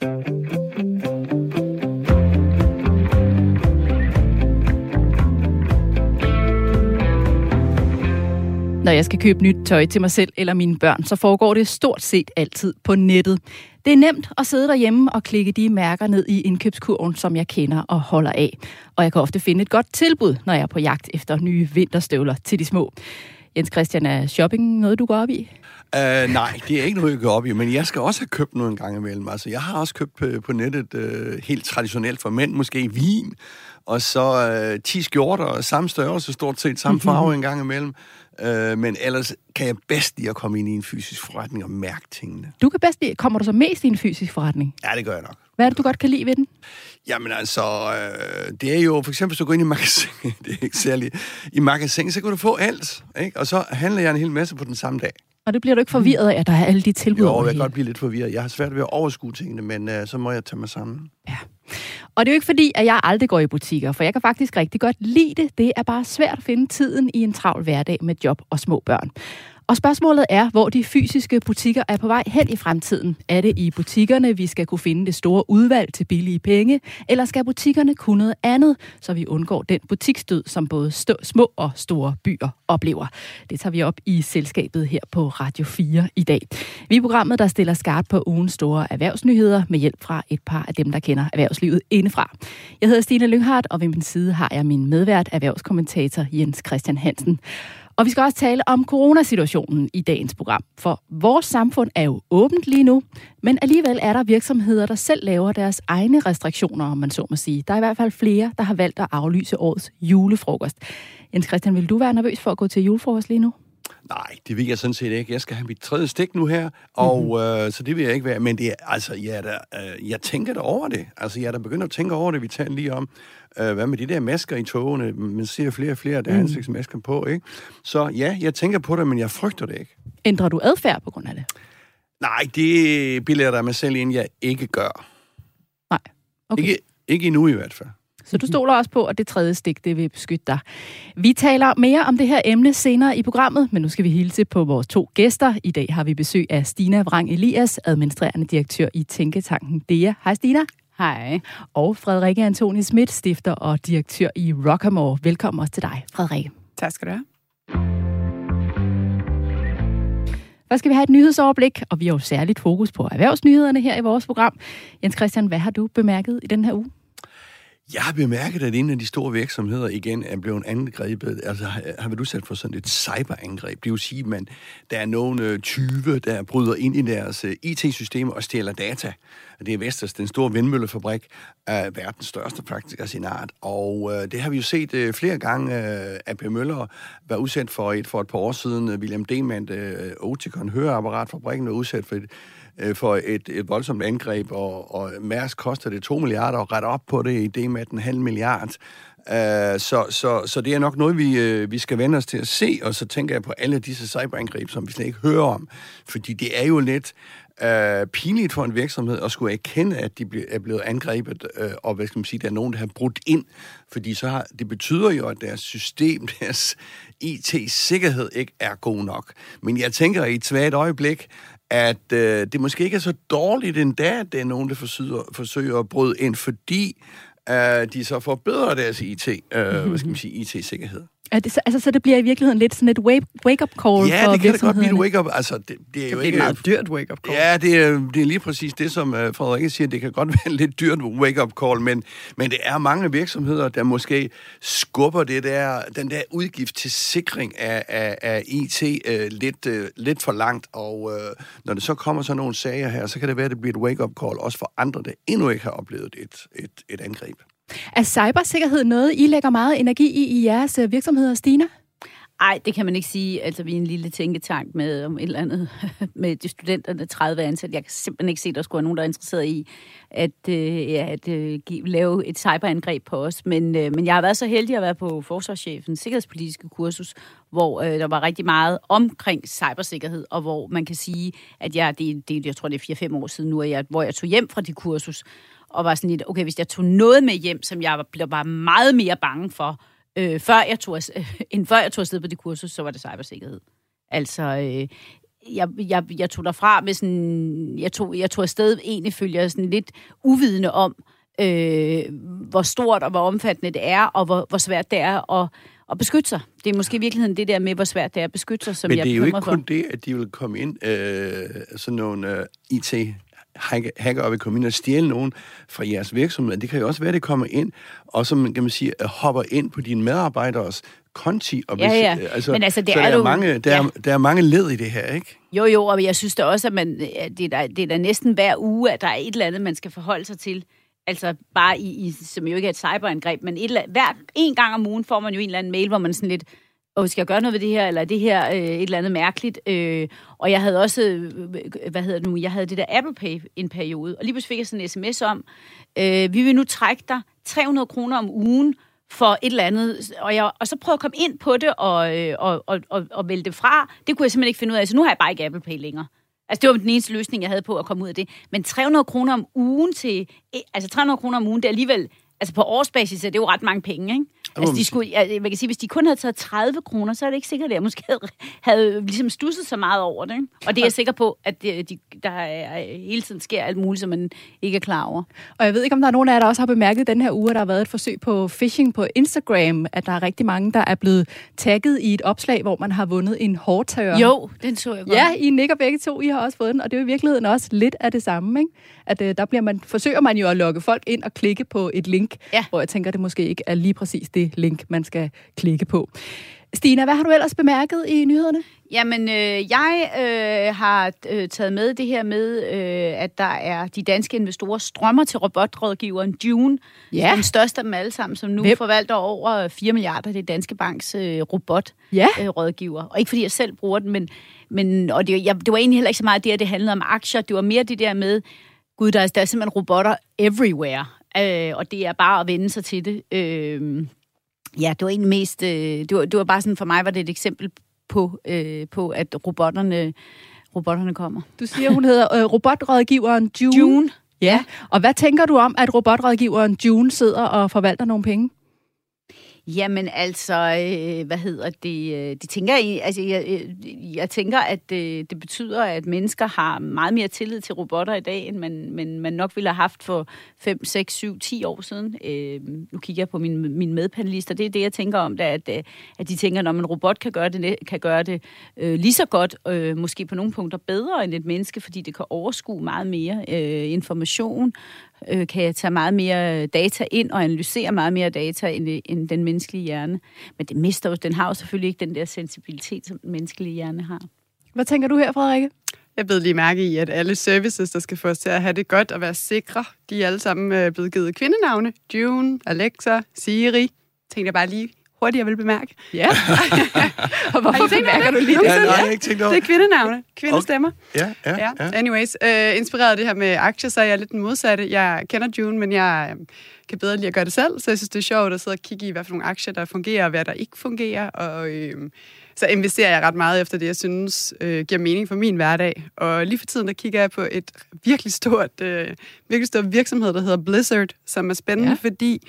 Når jeg skal købe nyt tøj til mig selv eller mine børn, så foregår det stort set altid på nettet. Det er nemt at sidde derhjemme og klikke de mærker ned i indkøbskurven, som jeg kender og holder af. Og jeg kan ofte finde et godt tilbud, når jeg er på jagt efter nye vinterstøvler til de små. Jens Christian, er shopping noget, du går op i? Uh, nej, det er ikke noget, jeg går op i, men jeg skal også have købt noget en gang imellem. Altså, jeg har også købt på, på nettet uh, helt traditionelt for mænd, måske vin, og så uh, 10 skjorter, samme størrelse, stort set samme farve en gang imellem. Uh, men ellers kan jeg bedst lide at komme ind i en fysisk forretning og mærke tingene. Du kan bedst lide, kommer du så mest i en fysisk forretning? Ja, det gør jeg nok. Hvad er det, du godt kan lide ved den? Jamen altså, øh, det er jo, for eksempel, hvis du går ind i magasin, det er ikke særligt, i magasin, så kan du få alt, ikke? Og så handler jeg en hel masse på den samme dag. Og det bliver du ikke forvirret af, at der er alle de tilbud Jo, jeg kan godt blive lidt forvirret. Jeg har svært ved at overskue tingene, men øh, så må jeg tage mig sammen. Ja. Og det er jo ikke fordi, at jeg aldrig går i butikker, for jeg kan faktisk rigtig godt lide det. Det er bare svært at finde tiden i en travl hverdag med job og små børn. Og spørgsmålet er, hvor de fysiske butikker er på vej hen i fremtiden. Er det i butikkerne, vi skal kunne finde det store udvalg til billige penge, eller skal butikkerne kunne noget andet, så vi undgår den butiksdød, som både stå, små og store byer oplever? Det tager vi op i selskabet her på Radio 4 i dag. Vi er programmet, der stiller skarpt på ugens store erhvervsnyheder med hjælp fra et par af dem, der kender erhvervslivet indefra. Jeg hedder Stine Lynghardt, og ved min side har jeg min medvært, erhvervskommentator Jens Christian Hansen. Og vi skal også tale om coronasituationen i dagens program, for vores samfund er jo åbent lige nu, men alligevel er der virksomheder, der selv laver deres egne restriktioner, om man så må sige. Der er i hvert fald flere, der har valgt at aflyse årets julefrokost. Jens Christian, vil du være nervøs for at gå til julefrokost lige nu? Nej, det vil jeg sådan set ikke. Jeg skal have mit tredje stik nu her, og Mhm. mm-hmm. øh, så det vil jeg ikke være. Men det er, altså, jeg, er da, øh, jeg tænker da over det. Altså, jeg er da begyndt at tænke over det. Vi taler lige om, øh, hvad med de der masker i togene? Man ser flere og flere, der har Mhm. ansigtsmasker på, ikke? Så ja, jeg tænker på det, men jeg frygter det ikke. Ændrer du adfærd på grund af det? Nej, det bilder der mig selv ind, jeg ikke gør. Nej. Okay. Ikke, ikke endnu i hvert fald. Så du stoler også på, at det tredje stik, det vil beskytte dig. Vi taler mere om det her emne senere i programmet, men nu skal vi hilse på vores to gæster. I dag har vi besøg af Stina Vrang Elias, administrerende direktør i Tænketanken DEA. Hej Stina. Hej. Og Frederikke Antoni Schmidt, stifter og direktør i Rockamore. Velkommen også til dig, Frederikke. Tak skal du have. Først skal vi have et nyhedsoverblik, og vi har jo særligt fokus på erhvervsnyhederne her i vores program. Jens Christian, hvad har du bemærket i den her uge? Jeg har bemærket, at en af de store virksomheder igen er blevet angrebet. Altså, har har været udsat for sådan et cyberangreb. Det vil sige, at man, der er nogle øh, tyve, der bryder ind i deres øh, IT-systemer og stjæler data. Det er Vestas, den store vindmøllefabrik, er verdens største praktisk af sin art. Og øh, det har vi jo set øh, flere gange. Øh, AP Møller var udsat for et for et par år siden. William Demand, øh, Oticon, høreapparatfabrikken, var udsat for et øh, for et, et voldsomt angreb, og, og Mærsk koster det 2 milliarder at rette op på det i det med en halv milliard. Uh, så, så, så det er nok noget, vi, øh, vi skal vende os til at se, og så tænker jeg på alle disse cyberangreb, som vi slet ikke hører om. Fordi det er jo lidt øh, pinligt for en virksomhed at skulle erkende, at de ble, er blevet angrebet, øh, og hvad skal man sige, der er nogen, der har brudt ind. Fordi så har, det betyder jo, at deres system, deres IT-sikkerhed ikke er god nok. Men jeg tænker i et svagt øjeblik, at øh, det måske ikke er så dårligt endda, at det er nogen, der forsøger, forsøger at bryde ind, fordi øh, de så forbedrer deres IT, øh, hvad skal man sige, IT-sikkerhed. Er det, så- altså, så det bliver i virkeligheden lidt sådan et wake- wake-up call Ja, for det kan da godt blive et wake-up. Altså, det, det er Det jo er ikke... et meget dyrt wake-up call. Ja, det er, det er lige præcis det, som uh, Frederikke siger. Det kan godt være en lidt dyrt wake-up call, men, men det er mange virksomheder, der måske skubber det der, den der udgift til sikring af, af, af IT uh, lidt, uh, lidt for langt. Og uh, når det så kommer sådan nogle sager her, så kan det være, at det bliver et wake-up call også for andre, der endnu ikke har oplevet et, et, et angreb. Er cybersikkerhed noget, I lægger meget energi i i jeres øh, virksomheder, Stina? Nej, det kan man ikke sige. Altså, vi er en lille tænketank med om et eller andet med de studenterne, 30 ansatte. Jeg kan simpelthen ikke se, at der skulle være nogen, der er interesseret i at, øh, ja, at øh, give, lave et cyberangreb på os. Men, øh, men jeg har været så heldig at være på forsvarschefens sikkerhedspolitiske kursus, hvor øh, der var rigtig meget omkring cybersikkerhed, og hvor man kan sige, at jeg, det, det, jeg tror, det er 4-5 år siden nu, at jeg, hvor jeg tog hjem fra det kursus, og var sådan lidt, okay, hvis jeg tog noget med hjem, som jeg blev bare meget mere bange for, øh, før jeg tog, af- end før jeg tog afsted på det kursus, så var det cybersikkerhed. Altså, øh, jeg, jeg, jeg tog derfra med sådan, jeg tog, jeg tog afsted egentlig følger sådan lidt uvidende om, øh, hvor stort og hvor omfattende det er, og hvor, hvor svært det er at, at beskytte sig. Det er måske i virkeligheden det der med, hvor svært det er at beskytte sig, som Men jeg det er jo ikke for. kun det, at de vil komme ind, øh, sådan nogle øh, IT hacker, hacker vil komme ind og stjæle nogen fra jeres virksomhed. Det kan jo også være, at det kommer ind, og som kan man sige, øh, hopper ind på dine medarbejderes konti. Og Ja, ja. øh, Altså, Men altså, det så er der, jo- er mange, der, ja. er, der er mange led i det her, ikke? Jo, jo, og jeg synes da også, at man, at det, er det er da næsten hver uge, at der er et eller andet, man skal forholde sig til. Altså bare i, i som jo ikke er et cyberangreb, men et eller, hver en gang om ugen får man jo en eller anden mail, hvor man sådan lidt, og skal jeg gøre noget ved det her, eller er det her øh, et eller andet mærkeligt? Øh, og jeg havde også, øh, hvad hedder det nu, jeg havde det der Apple Pay en periode, og lige pludselig fik jeg sådan en sms om, øh, vi vil nu trække dig 300 kroner om ugen for et eller andet, og, jeg, og så prøvede jeg at komme ind på det og, øh, og, og, og, og vælge det fra. Det kunne jeg simpelthen ikke finde ud af, så nu har jeg bare ikke Apple Pay længere. Altså, det var den eneste løsning, jeg havde på at komme ud af det. Men 300 kroner om ugen til... Altså, 300 kroner om ugen, det er alligevel... Altså, på årsbasis er det jo ret mange penge, ikke? Altså, de skulle, jeg, man kan sige, hvis de kun havde taget 30 kroner, så er det ikke sikkert, at jeg måske havde, havde ligesom stusset så meget over det. Ikke? Og det er jeg sikker på, at det, de, der er, hele tiden sker alt muligt, som man ikke er klar over. Og jeg ved ikke, om der er nogen af jer, der også har bemærket den her uge, at der har været et forsøg på phishing på Instagram, at der er rigtig mange, der er blevet tagget i et opslag, hvor man har vundet en hårdtørre. Jo, den så jeg godt. Ja, I nikker begge to. I har også fået den, og det er jo i virkeligheden også lidt af det samme, ikke? At øh, der bliver man, forsøger man jo at lokke folk ind og klikke på et link, Ja. hvor jeg tænker, det måske ikke er lige præcis det link, man skal klikke på. Stina, hvad har du ellers bemærket i nyhederne? Jamen, øh, jeg øh, har øh, taget med det her med, øh, at der er de danske investorer strømmer til robotrådgiveren June, Ja. den største af dem alle sammen, som nu Hvem? forvalter over 4 milliarder. Det er Danske Banks øh, robotrådgiver. Ja. Øh, og ikke fordi jeg selv bruger den, men, men og det, jeg, det var egentlig heller ikke så meget det, at det handlede om aktier. Det var mere det der med, gud, der er, der er simpelthen robotter everywhere. Øh, og det er bare at vende sig til det. Øh, ja, det var egentlig mest... Øh, det, var, det var bare sådan, for mig var det et eksempel på, øh, på at robotterne, robotterne kommer. Du siger, hun hedder øh, robotrådgiveren June. June. Ja, og hvad tænker du om, at robotrådgiveren June sidder og forvalter nogle penge? Jamen altså, øh, hvad hedder det? Øh, de tænker altså, jeg, øh, jeg tænker, at det, det betyder, at mennesker har meget mere tillid til robotter i dag, end man, man, man nok ville have haft for 5, 6, 7, 10 år siden. Øh, nu kigger jeg på mine, mine medpanelister. Det er det, jeg tænker om, det er, at, at de tænker, at en robot kan gøre det, kan gøre det øh, lige så godt, øh, måske på nogle punkter bedre end et menneske, fordi det kan overskue meget mere øh, information, øh, kan jeg tage meget mere data ind og analysere meget mere data end, end den menneskelige hjerne. Men det mister jo, den har jo selvfølgelig ikke den der sensibilitet, som den menneskelige hjerne har. Hvad tænker du her, Frederikke? Jeg blev lige mærke i, at alle services, der skal få os til at have det godt og være sikre, de er alle sammen øh, blevet givet kvindenavne. June, Alexa, Siri. Tænkte jeg bare lige hurtigt, jeg vil bemærke. Ja. og hvorfor over bemærker du lige det? Ja, nej, jeg ikke tænkt over. Det er kvindenavne. Kvindestemmer. Ja, ja, Ja, ja. anyways. Øh, inspireret af det her med aktier, så er jeg lidt den modsatte. Jeg kender June, men jeg øh, kan bedre lide at gøre det selv, så jeg synes, det er sjovt at sidde og kigge i, hvad for nogle aktier, der fungerer, og hvad der ikke fungerer. Og øh, så investerer jeg ret meget efter det, jeg synes øh, giver mening for min hverdag. Og lige for tiden, der kigger jeg på et virkelig stort, øh, virkelig stort virksomhed, der hedder Blizzard, som er spændende, ja. fordi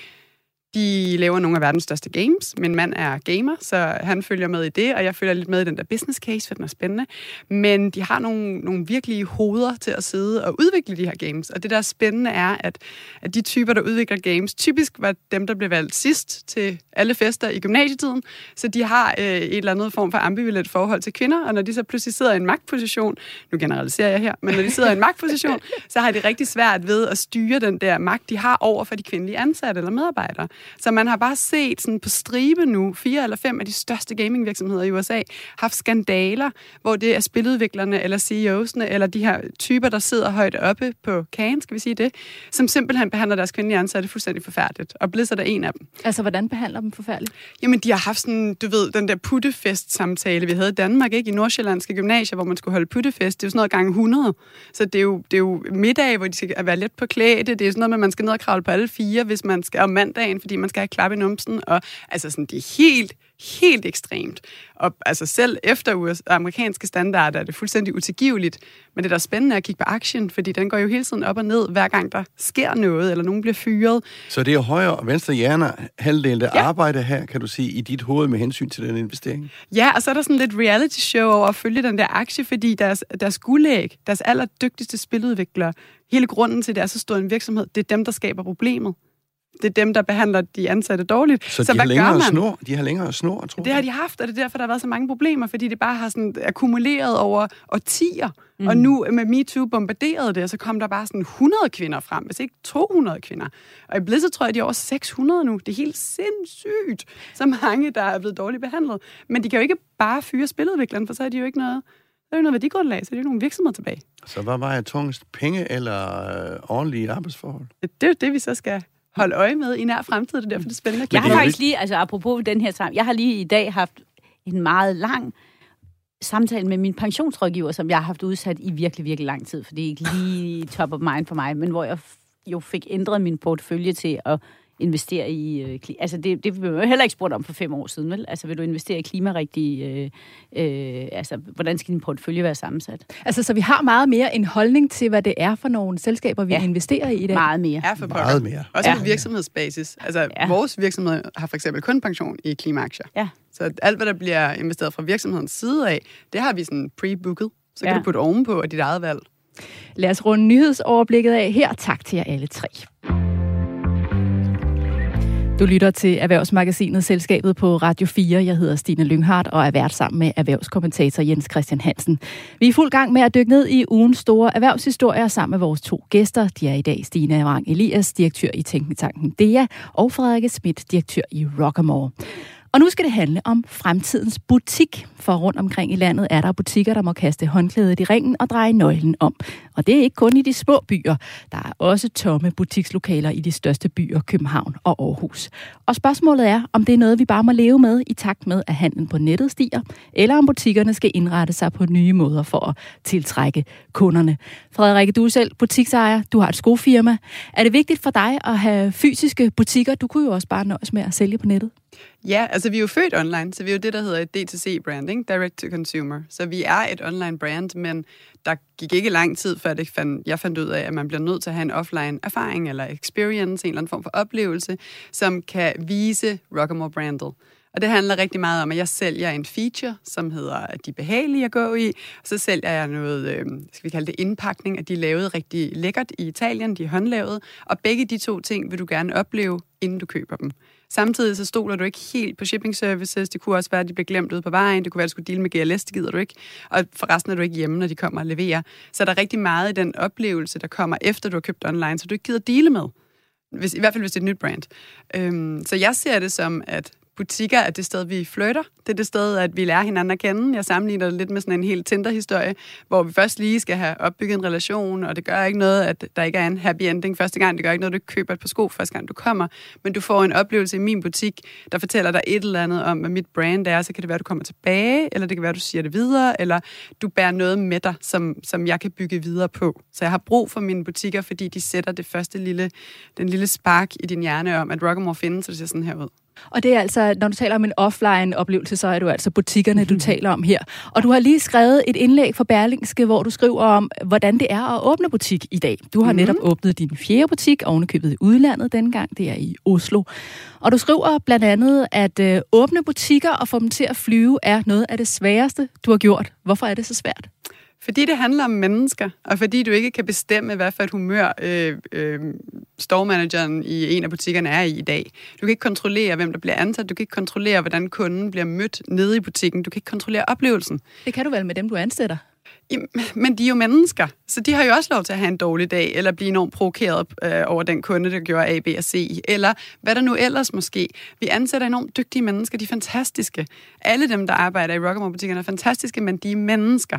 de laver nogle af verdens største games. Min mand er gamer, så han følger med i det, og jeg følger lidt med i den der business case, for den er spændende. Men de har nogle, nogle virkelige hoveder til at sidde og udvikle de her games. Og det, der er spændende, er, at, at de typer, der udvikler games, typisk var dem, der blev valgt sidst til alle fester i gymnasietiden. Så de har øh, et eller andet form for ambivalent forhold til kvinder, og når de så pludselig sidder i en magtposition, nu generaliserer jeg her, men når de sidder i en magtposition, så har de rigtig svært ved at styre den der magt, de har over for de kvindelige ansatte eller medarbejdere. Så man har bare set sådan på stribe nu, fire eller fem af de største gamingvirksomheder i USA, haft skandaler, hvor det er spiludviklerne eller CEOs'ene, eller de her typer, der sidder højt oppe på kagen, skal vi sige det, som simpelthen behandler deres kvindelige ansatte fuldstændig forfærdeligt. Og Blizzard er en af dem. Altså, hvordan behandler dem forfærdeligt? Jamen, de har haft sådan, du ved, den der puttefest-samtale, vi havde i Danmark, ikke? I Nordsjællandske gymnasier, hvor man skulle holde puttefest. Det er jo sådan noget gange 100. Så det er jo, det er jo middag, hvor de skal være let på klæde. Det er sådan noget med, at man skal ned og kravle på alle fire, hvis man skal om mandagen, fordi man skal have klap i numsen, og altså sådan, det er helt, helt ekstremt. Og altså selv efter US, amerikanske standarder er det fuldstændig utilgiveligt. Men det, der er spændende at kigge på aktien, fordi den går jo hele tiden op og ned, hver gang der sker noget, eller nogen bliver fyret. Så det er højre og venstre hjerner halvdel, der ja. arbejder her, kan du sige, i dit hoved med hensyn til den investering? Ja, og så er der sådan lidt reality show over at følge den der aktie, fordi deres, deres guldæg, deres allerdygtigste spiludviklere, hele grunden til, at det er så stor en virksomhed, det er dem, der skaber problemet det er dem, der behandler de ansatte dårligt. Så, så de, har længere snor, de har længere snor, tror Det har de haft, og det er derfor, der har været så mange problemer, fordi det bare har sådan akkumuleret over årtier. Mm. Og nu med MeToo bombarderede det, og så kom der bare sådan 100 kvinder frem, hvis ikke 200 kvinder. Og i Blizzard tror jeg, de er over 600 nu. Det er helt sindssygt, så mange, der er blevet dårligt behandlet. Men de kan jo ikke bare fyre spiludvikleren, for så er de jo ikke noget der er jo noget værdigrundlag, så det er jo nogle virksomheder tilbage. Så hvad var jeg tungest? Penge eller øh, ordentlige arbejdsforhold? Det er jo det, vi så skal holde øje med i nær fremtid. Det er derfor, det er spændende. Jeg har faktisk lige, altså apropos den her sammen, jeg har lige i dag haft en meget lang samtale med min pensionsrådgiver, som jeg har haft udsat i virkelig, virkelig lang tid, for det er ikke lige top of mind for mig, men hvor jeg jo fik ændret min portefølje til at investere i... Øh, altså, det, det blev jo heller ikke spurgt om for fem år siden, vel? Altså, vil du investere i klimarigtige... Øh, øh, altså, hvordan skal din portefølje være sammensat? Altså, så vi har meget mere en holdning til, hvad det er for nogle selskaber, vi ja. investerer i i dag? meget mere. Ja, for meget mere. Også ja. på virksomhedsbasis. Altså, ja. vores virksomhed har for eksempel kun pension i klimaaktier. Ja. Så alt, hvad der bliver investeret fra virksomhedens side af, det har vi sådan pre-booket. Så kan ja. du putte ovenpå af dit eget valg. Lad os runde nyhedsoverblikket af her. Tak til jer alle tre. Du lytter til Erhvervsmagasinet Selskabet på Radio 4. Jeg hedder Stine Lynghardt og er vært sammen med erhvervskommentator Jens Christian Hansen. Vi er i fuld gang med at dykke ned i ugens store erhvervshistorier sammen med vores to gæster. De er i dag Stine Rang Elias, direktør i Tænketanken DEA, og Frederik Schmidt, direktør i Rockamore. Og nu skal det handle om fremtidens butik, for rundt omkring i landet er der butikker, der må kaste håndklædet i ringen og dreje nøglen om. Og det er ikke kun i de små byer. Der er også tomme butikslokaler i de største byer, København og Aarhus. Og spørgsmålet er, om det er noget, vi bare må leve med i takt med, at handlen på nettet stiger, eller om butikkerne skal indrette sig på nye måder for at tiltrække kunderne. Frederikke, du er selv butiksejer, du har et skofirma. Er det vigtigt for dig at have fysiske butikker? Du kunne jo også bare nøjes med at sælge på nettet. Ja, altså vi er jo født online, så vi er jo det, der hedder et DTC-brand, Direct to Consumer. Så vi er et online brand, men der gik ikke lang tid, før det fandt, jeg fandt ud af, at man bliver nødt til at have en offline erfaring eller experience, en eller anden form for oplevelse, som kan vise Rockamore brandet. Og det handler rigtig meget om, at jeg sælger en feature, som hedder, at de er behagelige at gå i. Og så sælger jeg noget, øh, skal vi kalde det indpakning, at de er lavet rigtig lækkert i Italien, de er håndlavet. Og begge de to ting vil du gerne opleve, inden du køber dem. Samtidig så stoler du ikke helt på shipping services. Det kunne også være, at de blev glemt ude på vejen. Det kunne være, at du skulle deal med GLS, det gider du ikke. Og forresten er du ikke hjemme, når de kommer og leverer. Så der er rigtig meget i den oplevelse, der kommer efter, du har købt online, så du ikke gider dele med. Hvis, I hvert fald, hvis det er et nyt brand. Øhm, så jeg ser det som, at butikker er det sted, vi flytter. Det er det sted, at vi lærer hinanden at kende. Jeg sammenligner det lidt med sådan en helt Tinder-historie, hvor vi først lige skal have opbygget en relation, og det gør ikke noget, at der ikke er en happy ending første gang. Det gør ikke noget, at du køber et par sko første gang, du kommer. Men du får en oplevelse i min butik, der fortæller dig et eller andet om, hvad mit brand er. Så kan det være, at du kommer tilbage, eller det kan være, at du siger det videre, eller du bærer noget med dig, som, som jeg kan bygge videre på. Så jeg har brug for mine butikker, fordi de sætter det første lille, den lille spark i din hjerne om, at Rockamore findes, så det ser sådan her ud. Og det er altså, når du taler om en offline-oplevelse, så er du altså butikkerne, du taler om her. Og du har lige skrevet et indlæg for Berlingske, hvor du skriver om, hvordan det er at åbne butik i dag. Du har mm-hmm. netop åbnet din fjerde butik, ovenikøbet i udlandet dengang, det er i Oslo. Og du skriver blandt andet, at øh, åbne butikker og få dem til at flyve er noget af det sværeste, du har gjort. Hvorfor er det så svært? Fordi det handler om mennesker, og fordi du ikke kan bestemme, hvad for et humør øh, øh, storemanageren i en af butikkerne er i i dag. Du kan ikke kontrollere, hvem der bliver ansat. Du kan ikke kontrollere, hvordan kunden bliver mødt nede i butikken. Du kan ikke kontrollere oplevelsen. Det kan du vel med dem, du ansætter? Men de er jo mennesker, så de har jo også lov til at have en dårlig dag, eller blive enormt provokeret øh, over den kunde, der gjorde A, B og C, eller hvad der nu ellers måske. Vi ansætter enormt dygtige mennesker, de er fantastiske. Alle dem, der arbejder i Rockamore-butikkerne er fantastiske, men de er mennesker.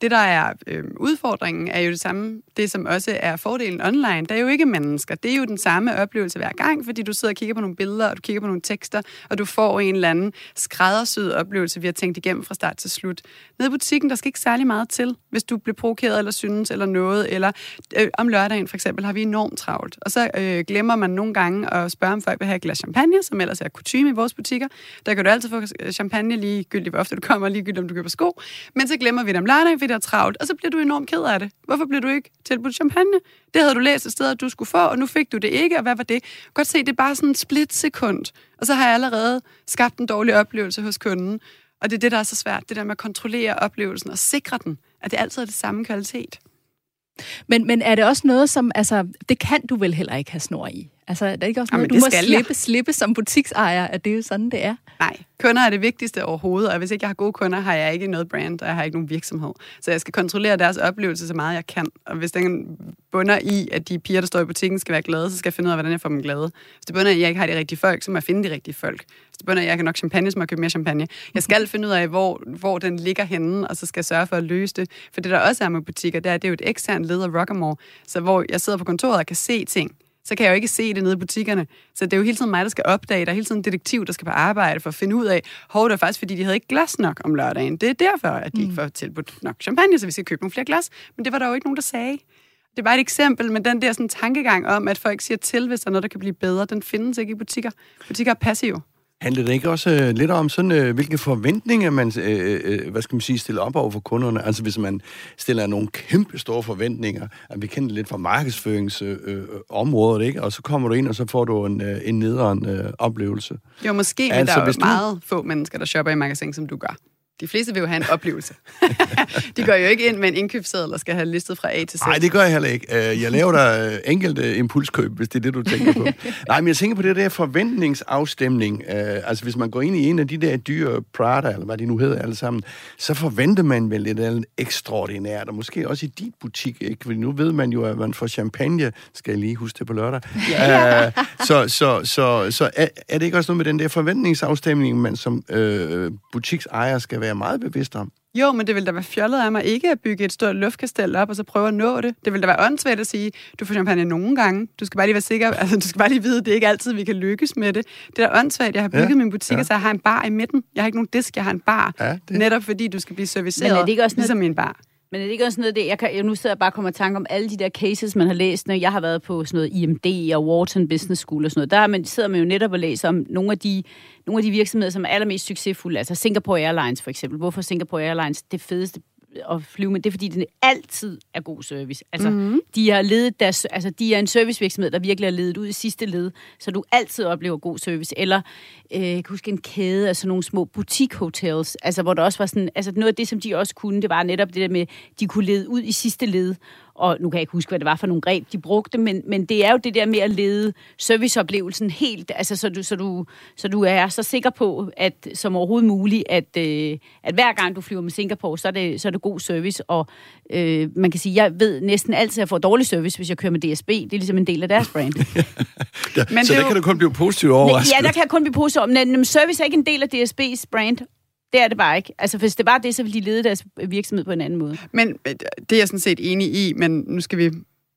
Det, der er øh, udfordringen, er jo det samme, det som også er fordelen online. Der er jo ikke mennesker. Det er jo den samme oplevelse hver gang, fordi du sidder og kigger på nogle billeder, og du kigger på nogle tekster, og du får en eller anden skræddersyet oplevelse, vi har tænkt igennem fra start til slut. Nede i butikken, der skal ikke særlig meget meget til, hvis du bliver provokeret eller synes eller noget. Eller øh, om lørdagen for eksempel har vi enormt travlt. Og så øh, glemmer man nogle gange at spørge, om folk vil have et glas champagne, som ellers er kutume i vores butikker. Der kan du altid få champagne ligegyldigt, hvor ofte du kommer, ligegyldigt om du køber sko. Men så glemmer vi det om lørdagen, fordi det er travlt, og så bliver du enormt ked af det. Hvorfor bliver du ikke tilbudt champagne? Det havde du læst et sted, at du skulle få, og nu fik du det ikke, og hvad var det? Godt se, det er bare sådan en split sekund. Og så har jeg allerede skabt en dårlig oplevelse hos kunden. Og det er det, der er så svært, det der med at kontrollere oplevelsen og sikre den, at det altid er det samme kvalitet. Men, men er det også noget, som, altså, det kan du vel heller ikke have snor i? Altså, er det ikke også noget, Jamen, du må slippe, slippe som butiksejer, at det er jo sådan, det er? Nej, kunder er det vigtigste overhovedet, og hvis ikke jeg har gode kunder, har jeg ikke noget brand, og jeg har ikke nogen virksomhed. Så jeg skal kontrollere deres oplevelse så meget, jeg kan. Og hvis den bunder i, at de piger, der står i butikken, skal være glade, så skal jeg finde ud af, hvordan jeg får dem glade. Hvis det bunder i, at jeg ikke har de rigtige folk, så må jeg finde de rigtige folk. Hvis det bunder i, at jeg kan nok champagne, så må jeg købe mere champagne. Jeg skal finde ud af, hvor, hvor den ligger henne, og så skal jeg sørge for at løse det. For det, der også er med butikker, det er, at det er jo et eksternt led af Rockamore, så hvor jeg sidder på kontoret og kan se ting så kan jeg jo ikke se det nede i butikkerne. Så det er jo hele tiden mig, der skal opdage. Der er hele tiden en detektiv, der skal på arbejde for at finde ud af, hov, det er faktisk, fordi de havde ikke glas nok om lørdagen. Det er derfor, at de ikke får tilbudt nok champagne, så vi skal købe nogle flere glas. Men det var der jo ikke nogen, der sagde. Det er bare et eksempel, men den der sådan, tankegang om, at folk siger til, hvis der er noget, der kan blive bedre, den findes ikke i butikker. Butikker er passive. Handler det ikke også øh, lidt om sådan, øh, hvilke forventninger man, øh, øh, hvad skal man sige, stiller op over for kunderne? Altså hvis man stiller nogle kæmpe store forventninger, at vi kender lidt fra markedsføringsområdet, øh, ikke? Og så kommer du ind, og så får du en, øh, en nederen øh, oplevelse. Jo, måske, men Altså, der er jo du- meget få mennesker, der shopper i magasin, som du gør. De fleste vil jo have en oplevelse. de går jo ikke ind med en indkøbsseddel og skal have listet fra A til Z. Nej, det gør jeg heller ikke. Øh, Jeg laver der øh, enkelte impulskøb, hvis det er det, du tænker på. Nej, men jeg tænker på det der forventningsafstemning. Øh, Altså, hvis man går ind i en af de der dyre Prada, eller hvad de nu hedder alle sammen, så forventer man vel et eller andet ekstraordinært, og måske også i dit butik, ikke? Fordi nu ved man jo, at man får champagne, skal jeg lige huske det på lørdag. Øh, så så, så, så er, er det ikke også noget med den der forventningsafstemning, man som øh, butiksejer skal være meget bevidst om? Jo, men det vil da være fjollet af mig ikke at bygge et stort luftkastel op, og så prøve at nå det. Det vil da være åndssvagt at sige, du får champagne nogle gange. Du skal bare lige være sikker, altså du skal bare lige vide, at det er ikke altid, vi kan lykkes med det. Det er da åndssvagt. Jeg har bygget Ja, min butik, ja. ja. så jeg har en bar i midten. Jeg har ikke nogen disk, jeg har en bar. Ja, det- Netop fordi du skal blive serviceret, Men er det ikke også noget- ligesom i en bar. Men er det ikke også noget af det, jeg, kan, jeg nu sidder jeg bare og kommer i tanke om alle de der cases, man har læst, når jeg har været på sådan noget IMD og Wharton Business School og sådan noget. Der man, sidder man jo netop og læser om nogle af de, nogle af de virksomheder, som er allermest succesfulde. Altså Singapore Airlines for eksempel. Hvorfor Singapore Airlines det fedeste at flyve med? Det er fordi, den altid er god service. Altså, mm-hmm. de har ledet deres, altså, de er en servicevirksomhed, der virkelig har ledet ud i sidste led, så du altid oplever god service. Eller, øh, jeg kan huske en kæde af sådan nogle små boutique-hotels, altså, hvor der også var sådan, altså noget af det, som de også kunne, det var netop det der med, de kunne lede ud i sidste led, og nu kan jeg ikke huske, hvad det var for nogle greb, de brugte, men, men det er jo det der med at lede serviceoplevelsen helt, altså så du, så du, så du er så sikker på, at som overhovedet muligt, at, øh, at hver gang du flyver med Singapore, så er det, så er det god service, og øh, man kan sige, jeg ved næsten altid, at jeg får dårlig service, hvis jeg kører med DSB. Det er ligesom en del af deres brand. Ja, Men så det er der jo- kan du kun blive positivt Nej, overrasket. ja, der kan jeg kun blive positiv men service er ikke en del af DSB's brand. Det er det bare ikke. Altså, hvis det var det, så ville de lede deres virksomhed på en anden måde. Men øh, det er jeg sådan set enig i, men nu skal vi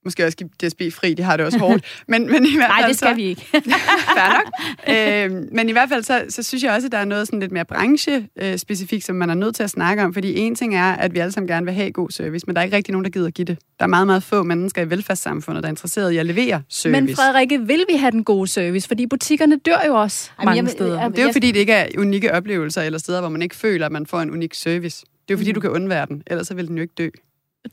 måske også give DSB fri, de har det også hårdt. Men, men i hvert Nej, fald det skal så, vi ikke. Fair nok. øh, men i hvert fald, så, så synes jeg også, at der er noget sådan lidt mere branche-specifikt, som man er nødt til at snakke om. Fordi en ting er, at vi alle sammen gerne vil have god service, men der er ikke rigtig nogen, der gider at give det. Der er meget, meget få mennesker i velfærdssamfundet, der er interesseret i at levere service. Men Frederikke, vil vi have den gode service? Fordi butikkerne dør jo også Jamen, mange jeg vil- steder. jeg- det er jo fordi, det ikke er unikke oplevelser eller steder, hvor man ikke føler, at man får en unik service. Det er jo fordi, du kan undvære den, ellers så vil den jo ikke dø.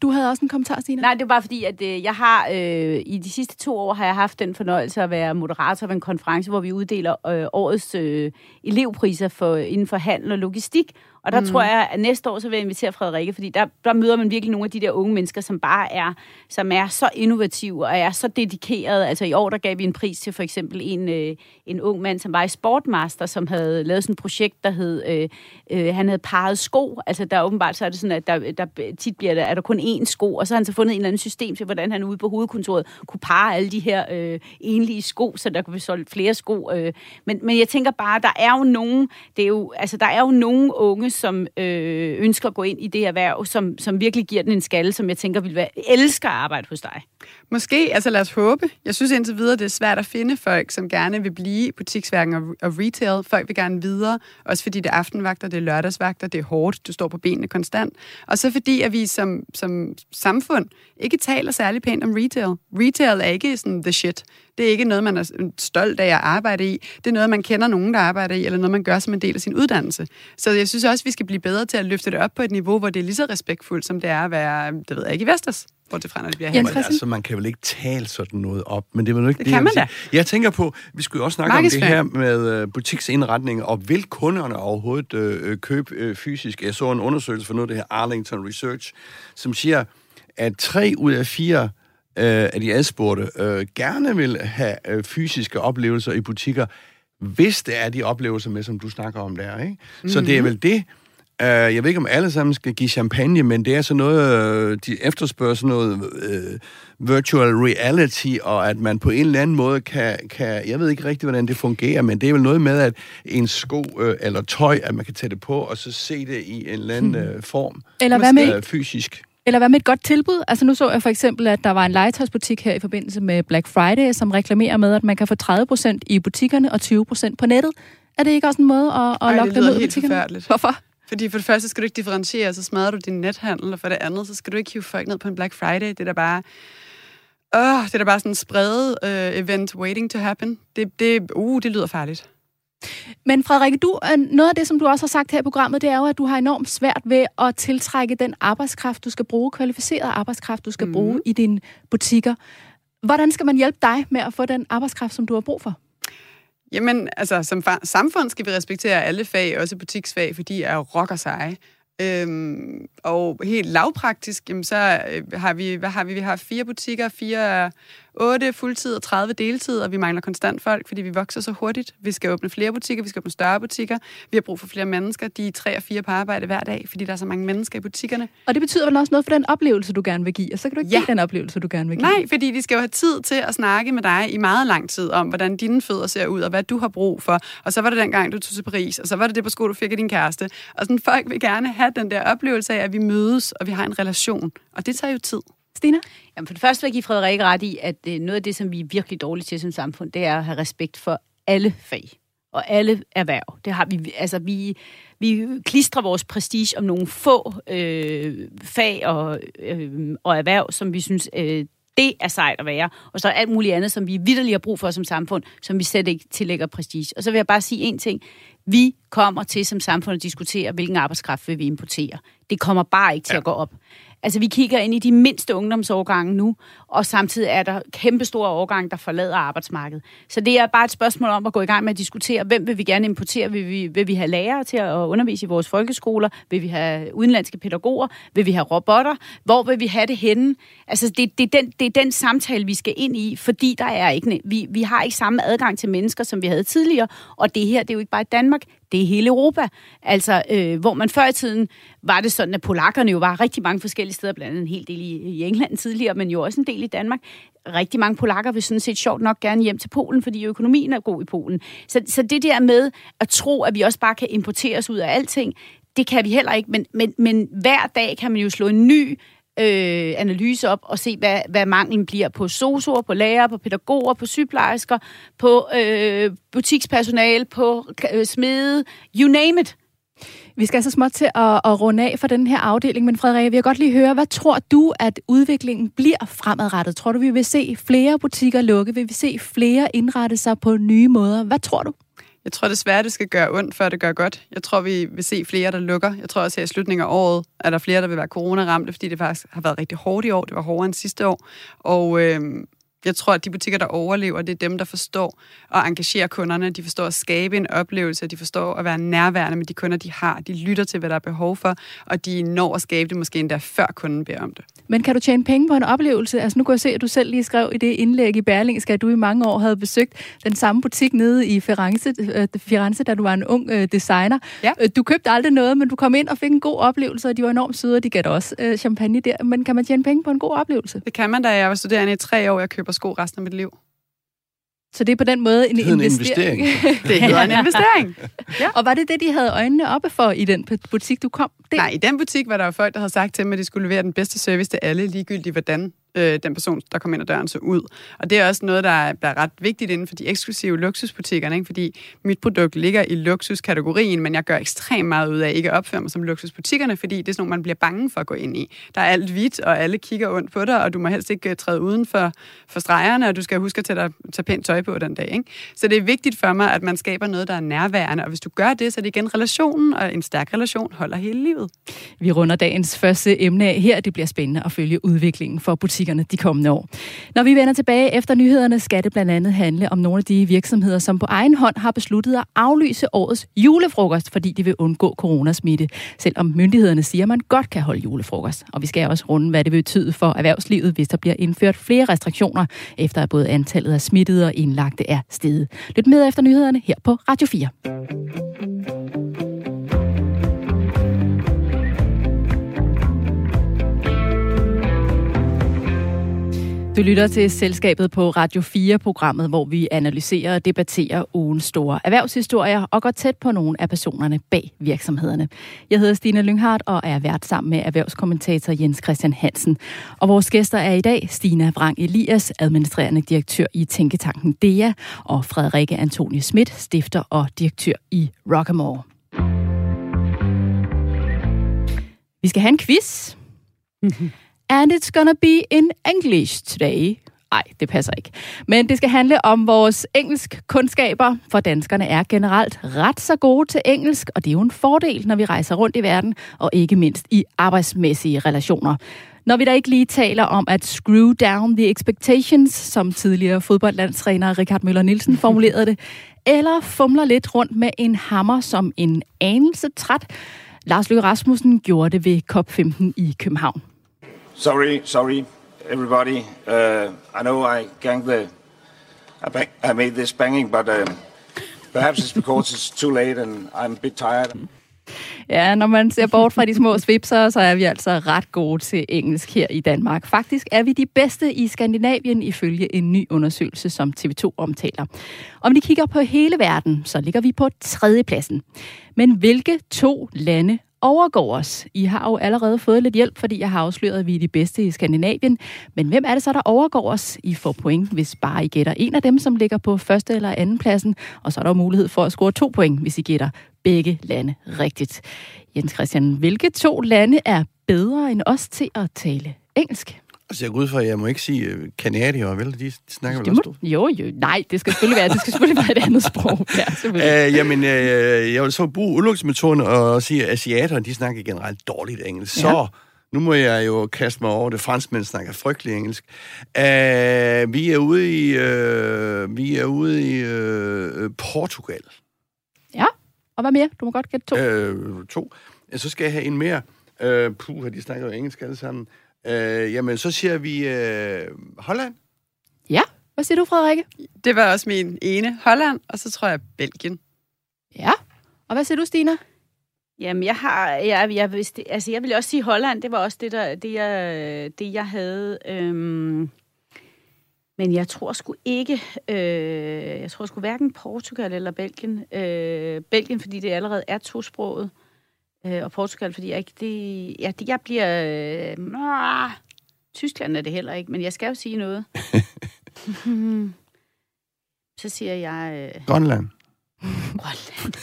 Du havde også en kommentar, Stina? Nej, det var bare fordi, at øh, jeg har øh, i de sidste to år har jeg haft den fornøjelse at være moderator ved en konference, hvor vi uddeler øh, årets øh, elevpriser for, inden for handel og logistik. Og der mm. tror jeg, at næste år så vil jeg invitere Frederikke, fordi der, der møder man virkelig nogle af de der unge mennesker, som bare er, som er så innovative og er så dedikerede. Altså i år, der gav vi en pris til for eksempel en, øh, en ung mand, som var i Sportmaster, som havde lavet sådan et projekt, der hed, øh, øh, han havde parret sko. Altså der åbenbart, så er det sådan, at der, der tit bliver der, er der kun én sko, og så har han så fundet en eller anden system til, hvordan han ude på hovedkontoret kunne parre alle de her øh, enlige sko, så der kunne blive solgt flere sko. Øh. Men, men jeg tænker bare, der er jo nogen, det er jo, altså der er jo nogen unge, som øh, ønsker at gå ind i det erhverv, som, som virkelig giver den en skalle, som jeg tænker vil være, elsker at arbejde hos dig? Måske, altså lad os håbe. Jeg synes indtil videre, det er svært at finde folk, som gerne vil blive i butiksværken og, og retail. Folk vil gerne videre, også fordi det er aftenvagter, det er lørdagsvagter, det er hårdt, du står på benene konstant. Og så fordi, at vi som, som samfund ikke taler særlig pænt om retail. Retail er ikke sådan the shit. Det er ikke noget, man er stolt af at arbejde i. Det er noget, man kender nogen, der arbejder i, eller noget, man gør som en del af sin uddannelse. Så jeg synes også, vi skal blive bedre til at løfte det op på et niveau, hvor det er lige så respektfuldt, som det er at være, det ved jeg ikke, i Vestas. Bortset fra, når det bliver Jens altså, man kan vel ikke tale sådan noget op, men det er vel ikke Det det, kan man sige. Jeg tænker på, vi skulle jo også snakke om det her med øh, butiksindretning, og vil kunderne overhovedet øh, købe øh, fysisk? Jeg så en undersøgelse for noget det her Arlington Research, som siger, at tre ud af fire øh, af de adspurgte øh, gerne vil have øh, fysiske oplevelser i butikker, hvis det er de oplevelser med, som du snakker om der, ikke? Mm-hmm. Så det er vel det, Uh, jeg ved ikke, om alle sammen skal give champagne, men det er sådan noget, uh, de efterspørger sådan noget uh, virtual reality, og at man på en eller anden måde kan, kan, jeg ved ikke rigtig, hvordan det fungerer, men det er vel noget med, at en sko uh, eller tøj, at man kan tage det på, og så se det i en eller anden uh, form. Eller hvad med, Uh, fysisk. Eller hvad med et godt tilbud? Altså nu så jeg for eksempel, at der var en legetøjsbutik her i forbindelse med Black Friday, som reklamerer med, at man kan få 30% i butikkerne og 20% på nettet. Er det ikke også en måde at, at lokke dem ud i butikkerne? Hvorfor? Fordi for det første skal du ikke differentiere, så smadrer du din nethandel, og for det andet, så skal du ikke hive folk ned på en Black Friday. Det er da bare... Åh, det er da bare sådan en spredet uh, event waiting to happen. Det, det, uh, det lyder farligt. Men Frederikke, du, øh, noget af det, som du også har sagt her i programmet, det er jo, at du har enormt svært ved at tiltrække den arbejdskraft, du skal bruge, kvalificeret arbejdskraft, du skal mm. bruge i dine butikker. Hvordan skal man hjælpe dig med at få den arbejdskraft, som du har brug for? Jamen, altså, som samfund skal vi respektere alle fag, også butiksfag, for de er rocker seje. Øhm, og helt lavpraktisk, jamen, så øh, har vi, hvad har vi? Vi har fire butikker, fire 8 fuldtid og 30 deltid, og vi mangler konstant folk, fordi vi vokser så hurtigt. Vi skal åbne flere butikker, vi skal åbne større butikker. Vi har brug for flere mennesker. De er tre og fire på arbejde hver dag, fordi der er så mange mennesker i butikkerne. Og det betyder vel også noget for den oplevelse, du gerne vil give, og så kan du ikke Ja. give den oplevelse, du gerne vil give. Nej, fordi de skal jo have tid til at snakke med dig i meget lang tid om, hvordan dine fødder ser ud, og hvad du har brug for. Og så var det dengang, du tog til Paris, og så var det det på sko, du fik af din kæreste. Og sådan, folk vil gerne have den der oplevelse af, at vi mødes, og vi har en relation. Og det tager jo tid. Stina? Jamen for det første vil jeg give Frederik ret i, at øh, noget af det, som vi er virkelig dårlige til som samfund, det er at have respekt for alle fag og alle erhverv. Det har vi, altså vi, vi klistrer vores prestige om nogle få øh, fag og, øh, og erhverv, som vi synes, øh, det er sejt at være. Og så er alt muligt andet, som vi vidderligt har brug for som samfund, som vi slet ikke tillægger prestige. Og så vil jeg bare sige en ting. Vi kommer til som samfund at diskutere, hvilken arbejdskraft vil vi importere. Det kommer bare ikke til ja. at gå op. Altså, vi kigger ind i de mindste ungdomsårgange nu, og samtidig er der kæmpe store årgange, der forlader arbejdsmarkedet. Så det er bare et spørgsmål om at gå i gang med at diskutere, hvem vil vi gerne importere? Vil vi, vil vi have lærere til at undervise i vores folkeskoler? Vil vi have udenlandske pædagoger? Vil vi have robotter? Hvor vil vi have det henne? Altså, det, det, er, den, det er den samtale, vi skal ind i, fordi der er ikke, vi, vi har ikke samme adgang til mennesker, som vi havde tidligere, og det her, det er jo ikke bare i Danmark, det er hele Europa. Altså, øh, hvor man før i tiden var det sådan, at polakkerne jo var rigtig mange forskellige steder, blandt andet en hel del i, i England tidligere, men jo også en del i Danmark. Rigtig mange polakker vil sådan set sjovt nok gerne hjem til Polen, fordi økonomien er god i Polen. Så, så det der med at tro, at vi også bare kan importere os ud af alting, det kan vi heller ikke. Men, men, men hver dag kan man jo slå en ny øh, analyse op og se, hvad, hvad manglen bliver på sosuer, på lærere, på pædagoger, på sygeplejersker, på øh, butikspersonale, på øh, smede, you name it. Vi skal så småt til at, at runde af for den her afdeling, men Frederik, vi vil godt lige høre, hvad tror du, at udviklingen bliver fremadrettet? Tror du, vi vil se flere butikker lukke? Vil vi se flere indrette sig på nye måder? Hvad tror du? Jeg tror desværre, det skal gøre ondt, før det gør godt. Jeg tror, vi vil se flere, der lukker. Jeg tror også, at i slutningen af året er der flere, der vil være coronaramte, fordi det faktisk har været rigtig hårdt i år. Det var hårdere end sidste år. Og øh, jeg tror, at de butikker, der overlever, det er dem, der forstår at engagere kunderne. De forstår at skabe en oplevelse. De forstår at være nærværende med de kunder, de har. De lytter til, hvad der er behov for, og de når at skabe det måske endda før kunden beder om det. Men kan du tjene penge på en oplevelse? Altså nu kan jeg se, at du selv lige skrev i det indlæg i Berlingske, at du i mange år havde besøgt den samme butik nede i Firenze, øh, Firenze da du var en ung øh, designer. Ja. Øh, Du købte aldrig noget, men du kom ind og fik en god oplevelse, og de var enormt søde, og de gav dig også champagne der. Men kan man tjene penge på en god oplevelse? Det kan man, da jeg var studerende i tre år. Jeg køber sko resten af mit liv. Så det er på den måde en, Det en investering. investering. Det hedder en investering. Og var det det, de havde øjnene oppe for i den butik, du kom? Det, Nej, i den butik var der jo folk, der havde sagt til mig, at de skulle levere den bedste service til alle, ligegyldigt hvordan øh, den person, der kom ind ad døren, så ud. Og det er også noget, der er, der er ret vigtigt inden for de eksklusive luksusbutikkerne, ikke? fordi mit produkt ligger i luksuskategorien, men jeg gør ekstremt meget ud af ikke at opføre mig som luksusbutikkerne, fordi det er sådan nogle, man bliver bange for at gå ind i. Der er alt hvidt, og alle kigger ondt på dig, og du må helst ikke øh, træde uden for, for stregerne, og du skal huske at tage, dig, tage pænt tøj på den dag. Ikke? Så det er vigtigt for mig, at man skaber noget, der er nærværende, og hvis du gør det, så er det igen relationen, og en stærk relation holder hele livet. Vi runder dagens første emne af her. Det bliver spændende at følge udviklingen for butikkerne de kommende år. Når vi vender tilbage efter nyhederne, skal det blandt andet handle om nogle af de virksomheder, som på egen hånd har besluttet at aflyse årets julefrokost, fordi de vil undgå coronasmitte, selvom myndighederne siger, at man godt kan holde julefrokost. Og vi skal også runde, hvad det vil betyde for erhvervslivet, hvis der bliver indført flere restriktioner, efter at både antallet af smittede og indlagte er steget. Lyt med efter nyhederne her på Radio 4. Du lytter til Selskabet på Radio 4-programmet, hvor vi analyserer og debatterer ugens store erhvervshistorier og går tæt på nogle af personerne bag virksomhederne. Jeg hedder Stine Lynghardt og er vært sammen med erhvervskommentator Jens Christian Hansen. Og vores gæster er i dag Stina Vrang Elias, administrerende direktør i Tænketanken DEA, og Frederikke Antonie Schmidt, stifter og direktør i Rockamore. Vi skal have en quiz. And it's gonna be in English today. Nej, det passer ikke. Men det skal handle om vores engelsk kundskaber, for danskerne er generelt ret så gode til engelsk, og det er jo en fordel, når vi rejser rundt i verden, og ikke mindst i arbejdsmæssige relationer. Når vi da ikke lige taler om at screw down the expectations, som tidligere fodboldlandstræner Richard Møller Nielsen formulerede det, eller fumler lidt rundt med en hammer som en anelse træt. Lars Løkke Rasmussen gjorde det ved COP15 i København. Sorry, sorry, everybody. Uh, I know I ganged the, I, bang, I made this banging, but um, perhaps it's because it's too late and I'm a bit tired. Ja, når man ser bort fra de små svipser, så er vi altså ret gode til engelsk her i Danmark. Faktisk er vi de bedste i Skandinavien ifølge en ny undersøgelse, som TV2 omtaler. Om vi kigger på hele verden, så ligger vi på tredjepladsen. Men hvilke to lande overgår os. I har jo allerede fået lidt hjælp, fordi jeg har afsløret, at vi er de bedste i Skandinavien. Men hvem er det så, der overgår os? I får point, hvis bare I gætter en af dem, som ligger på første eller anden pladsen. Og så er der mulighed for at score to point, hvis I gætter begge lande rigtigt. Jens Christian, hvilke to lande er bedre end os til at tale engelsk? Altså, jeg går ud fra, at jeg må ikke sige uh, kanadier, vel? De, snakker vel også må, jo, jo, nej, det skal selvfølgelig være, det skal selvfølgelig være et andet sprog. Ja. Uh, jamen, uh, jeg vil så bruge udelukkelsesmetoden og sige, at asiaterne, de snakker generelt dårligt engelsk. Ja. Så nu må jeg jo kaste mig over det. Franskmænd snakker frygtelig engelsk. Uh, vi er ude i, uh, vi er ude i uh, Portugal. Ja, og hvad mere? Du må godt gætte to. Uh, to. Så skal jeg have en mere. Uh, puh, de snakker jo engelsk alle sammen. Uh, jamen, så siger vi uh, Holland. Ja, hvad siger du, Frederikke? Det var også min ene. Holland, og så tror jeg Belgien. Ja, og hvad siger du, Stina? Jamen, jeg har, jeg, jeg, vidste, altså, jeg vil også sige Holland, det var også det, der, det, jeg, det, jeg havde. Øhm, men jeg tror sgu ikke, øh, jeg tror sgu hverken Portugal eller Belgien. Øh, Belgien, fordi det allerede er tosproget, øh, og Portugal, fordi jeg ikke, det, ja, det, jeg bliver, øh, Tyskland er det heller ikke, men jeg skal jo sige noget. Så siger jeg øh, Grønland. Grønland.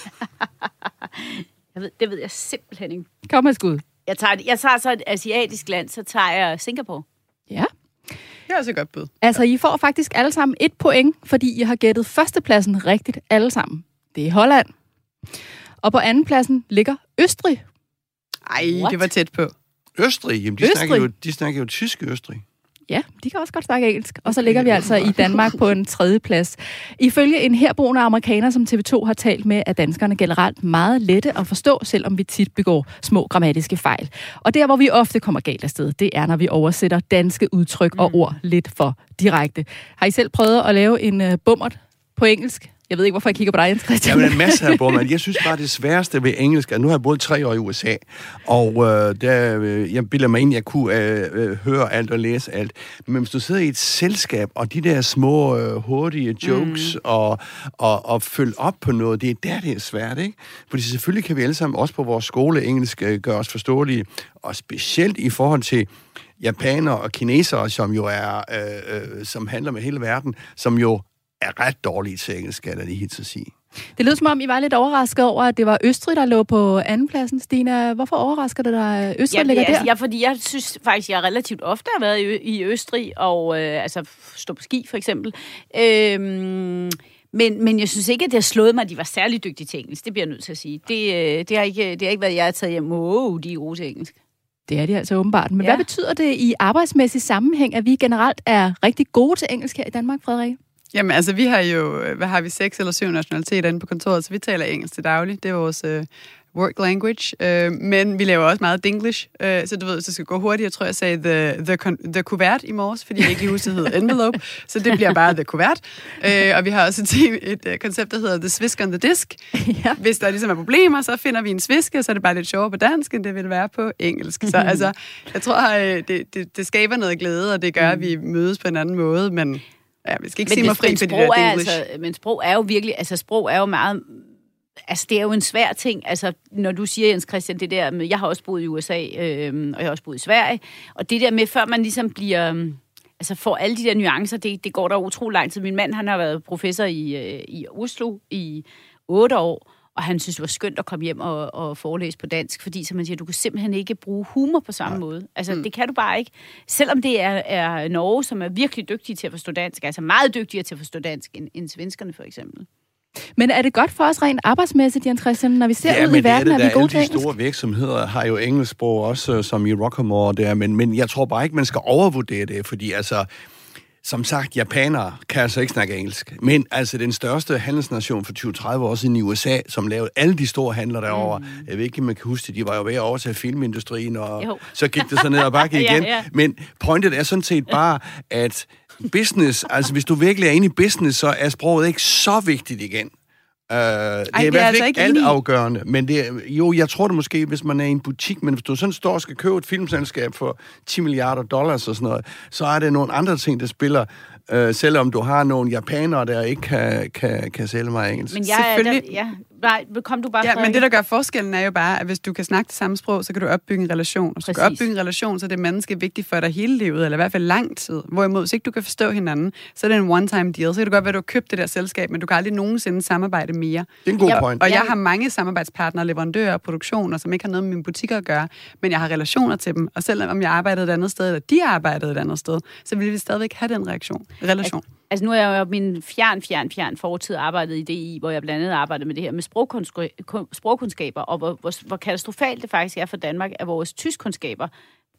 jeg ved, det ved jeg simpelthen ikke. Kom med skud. Jeg tager, jeg tager så et asiatisk land, så tager jeg Singapore. Ja. Det er også et godt bud. Altså, I får faktisk alle sammen et point, fordi I har gættet førstepladsen rigtigt alle sammen. Det er Holland. Og på andenpladsen ligger Østrig. Ej, What? det var tæt på. Østrig, jamen de, Østrig? Snakker jo, de snakker jo tysk i Østrig. Ja, de kan også godt snakke engelsk. Og så ligger vi altså i Danmark på en tredje plads. Ifølge en herboende amerikaner, som TV2 har talt med, er danskerne generelt meget lette at forstå, selvom vi tit begår små grammatiske fejl. Og der, hvor vi ofte kommer galt afsted, det er, når vi oversætter danske udtryk og ord lidt for direkte. Har I selv prøvet at lave en uh, bummert på engelsk? Jeg ved ikke, hvorfor jeg kigger på dig, Jens Christian. Jamen, en masse af Bormann. Jeg synes bare, det sværeste ved engelsk, at nu har jeg boet tre år i USA, og øh, der, øh, jeg bilder mig ind, jeg kunne øh, øh, høre alt og læse alt. Men hvis du sidder i et selskab, og de der små, øh, hurtige jokes, mm. og, og, og følge op på noget, det er der, det er svært, ikke? Fordi selvfølgelig kan vi alle sammen, også på vores skole, engelsk øh, gøre os forståelige, og specielt i forhold til japanere og kinesere, som jo er, øh, øh, som handler med hele verden, som jo er ret dårlige til engelsk, skal jeg lige helt at sige. Det lyder som om, I var lidt overrasket over, at det var Østrig, der lå på andenpladsen. Stina, hvorfor overrasker det dig, at Østrig Ja, ligger det, der? altså, ja, fordi jeg synes faktisk, jeg relativt ofte har været i, Østrig, og øh, altså stå på ski for eksempel. Øhm, men, men jeg synes ikke, at det har slået mig, at de var særlig dygtige til engelsk. Det bliver jeg nødt til at sige. Det, øh, det, har, ikke, det har ikke været, jeg har taget hjem, wow, de er gode til engelsk. Det er de altså åbenbart. Men ja. Ja. hvad betyder det i arbejdsmæssig sammenhæng, at vi generelt er rigtig gode til engelsk her i Danmark, Frederik? Jamen, altså, vi har jo, øh, hvad har vi, seks eller syv nationaliteter inde på kontoret, så vi taler engelsk til daglig. Det er vores øh, work language. Øh, men vi laver også meget dinglish, øh, så du ved, det skal gå hurtigt, jeg tror, jeg sagde the, the, con- the kuvert i morges, fordi jeg ikke lige husker, det envelope, så det bliver bare the kuvert. Øh, og vi har også et, et, et koncept, der hedder the swisk on the disk. ja. Hvis der ligesom er problemer, så finder vi en sviske, så er det bare lidt sjovere på dansk, end det vil være på engelsk. Så altså, jeg tror, øh, det, det, det skaber noget glæde, og det gør, at vi mødes på en anden måde, men ja, vi skal ikke sige mig fri men for de sprog der er dinglish. altså, Men sprog er jo virkelig, altså sprog er jo meget, altså det er jo en svær ting. Altså når du siger, Jens Christian, det der med, jeg har også boet i USA, øh, og jeg har også boet i Sverige, og det der med, før man ligesom bliver, altså får alle de der nuancer, det, det går der utrolig lang tid. Min mand, han har været professor i, øh, i Oslo i otte år, og han synes, det var skønt at komme hjem og, og forelæse på dansk, fordi som man siger, du kan simpelthen ikke bruge humor på samme måde. Altså, mm. det kan du bare ikke. Selvom det er, er Norge, som er virkelig dygtige til at forstå dansk, altså meget dygtigere til at forstå dansk end, end svenskerne for eksempel. Men er det godt for os rent arbejdsmæssigt, Jens Christian, når vi ser ud men i verden, er vi det er da. gode til Alle de engelsk? store virksomheder har jo engelsksprog også, øh, som i Rockamore der, men, men jeg tror bare ikke, man skal overvurdere det, fordi altså, som sagt, japanere kan altså ikke snakke engelsk. Men altså den største handelsnation for 20-30 år siden i USA, som lavede alle de store handler derovre, mm. jeg ved ikke, om man kan huske det, de var jo ved at overtage filmindustrien, og Jo. så gik det så ned ad bakke Ja, igen. ja. Men pointet er sådan set bare, at business, altså hvis du virkelig er inde i business, så er sproget ikke så vigtigt igen. Uh, det er i det er hvert fald altså ikke ikke alt enig i. afgørende, men det er, jo, jeg tror det måske, hvis man er i en butik, men hvis du sådan står og skal købe et filmselskab for 10 milliarder dollars og sådan noget, så er det nogle andre ting, der spiller, uh, selvom du har nogle japanere, der ikke kan, kan, kan sælge mig engelsk. Men jeg er der, Selvfølgelig. ja, nej, kom du bare Ja, Frederik. men det, der gør forskellen, er jo bare, at hvis du kan snakke det samme sprog, så kan du opbygge en relation. Og hvis du kan Præcis. opbygge en relation, så er det menneske vigtigt for dig hele livet, eller i hvert fald lang tid. Hvorimod, hvis ikke du kan forstå hinanden, så er det en one-time deal. Så kan det godt være, at du har købt det der selskab, men du kan aldrig nogensinde samarbejde mere. det er en god Ja, point. Og jeg har mange samarbejdspartnere, leverandører og produktioner, som ikke har noget med mine butikker at gøre, men jeg har relationer til dem. Og selvom jeg arbejdede et andet sted, eller de arbejdede et andet sted, så vil vi stadigvæk have den reaktion. relation. Altså nu er jeg jo min fjern, fjern, fjern fortid arbejdet i DI, hvor jeg blandt andet arbejdede med det her med sprogkundskaber, og hvor, hvor, hvor katastrofalt det faktisk er for Danmark, at vores tyskkundskaber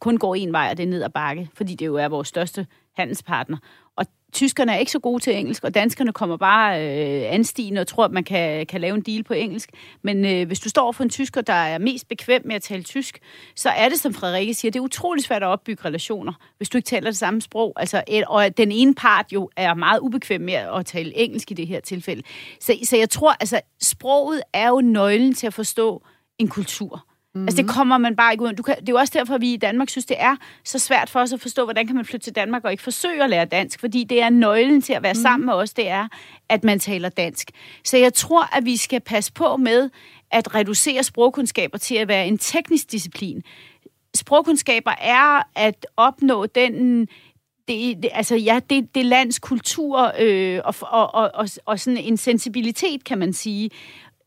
kun går en vej, og det er ned ad bakke, fordi det jo er vores største handelspartner. Og tyskerne er ikke så gode til engelsk, og danskerne kommer bare øh, anstigende og tror, at man kan, kan lave en deal på engelsk. Men øh, hvis du står for en tysker, der er mest bekvem med at tale tysk, så er det, som Frederikke siger, det er utrolig svært at opbygge relationer, hvis du ikke taler det samme sprog. Altså, et, og den ene part jo er meget ubekvem med at tale engelsk i det her tilfælde. Så, så jeg tror, altså, sproget er jo nøglen til at forstå en kultur. Mm-hmm. Altså det kommer man bare ikke ud. Du kan, det er jo også derfor, at vi i Danmark synes, det er så svært for os at forstå, hvordan kan man flytte til Danmark og ikke forsøge at lære dansk, fordi det er nøglen til at være mm-hmm. sammen med os, det er, at man taler dansk. Så jeg tror, at vi skal passe på med at reducere sprogkundskaber til at være en teknisk disciplin. Sprogkundskaber er at opnå den det, det, altså ja, det, det lands kultur øh, og, og, og, og, og sådan en sensibilitet, kan man sige.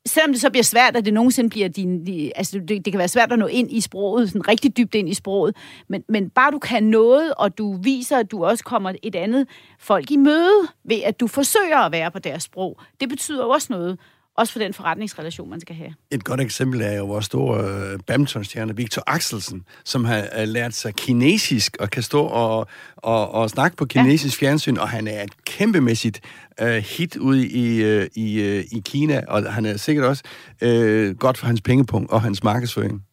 Selvom det så bliver svært, at det nogensinde bliver din... De, altså, det, det kan være svært at nå ind i sproget, sådan rigtig dybt ind i sproget, men, men bare du kan noget, og du viser, at du også kommer et andet folk i møde, ved at du forsøger at være på deres sprog, det betyder jo også noget. Også for den forretningsrelation, man skal have. Et godt eksempel er jo vores store øh, badmintonstjerne, Victor Axelsen, som har øh, lært sig kinesisk og kan stå og, og, og snakke på kinesisk ja. fjernsyn, og han er et kæmpemæssigt øh, hit ude i, øh, i, øh, i Kina, og han er sikkert også øh, godt for hans pengepunkt og hans markedsføring.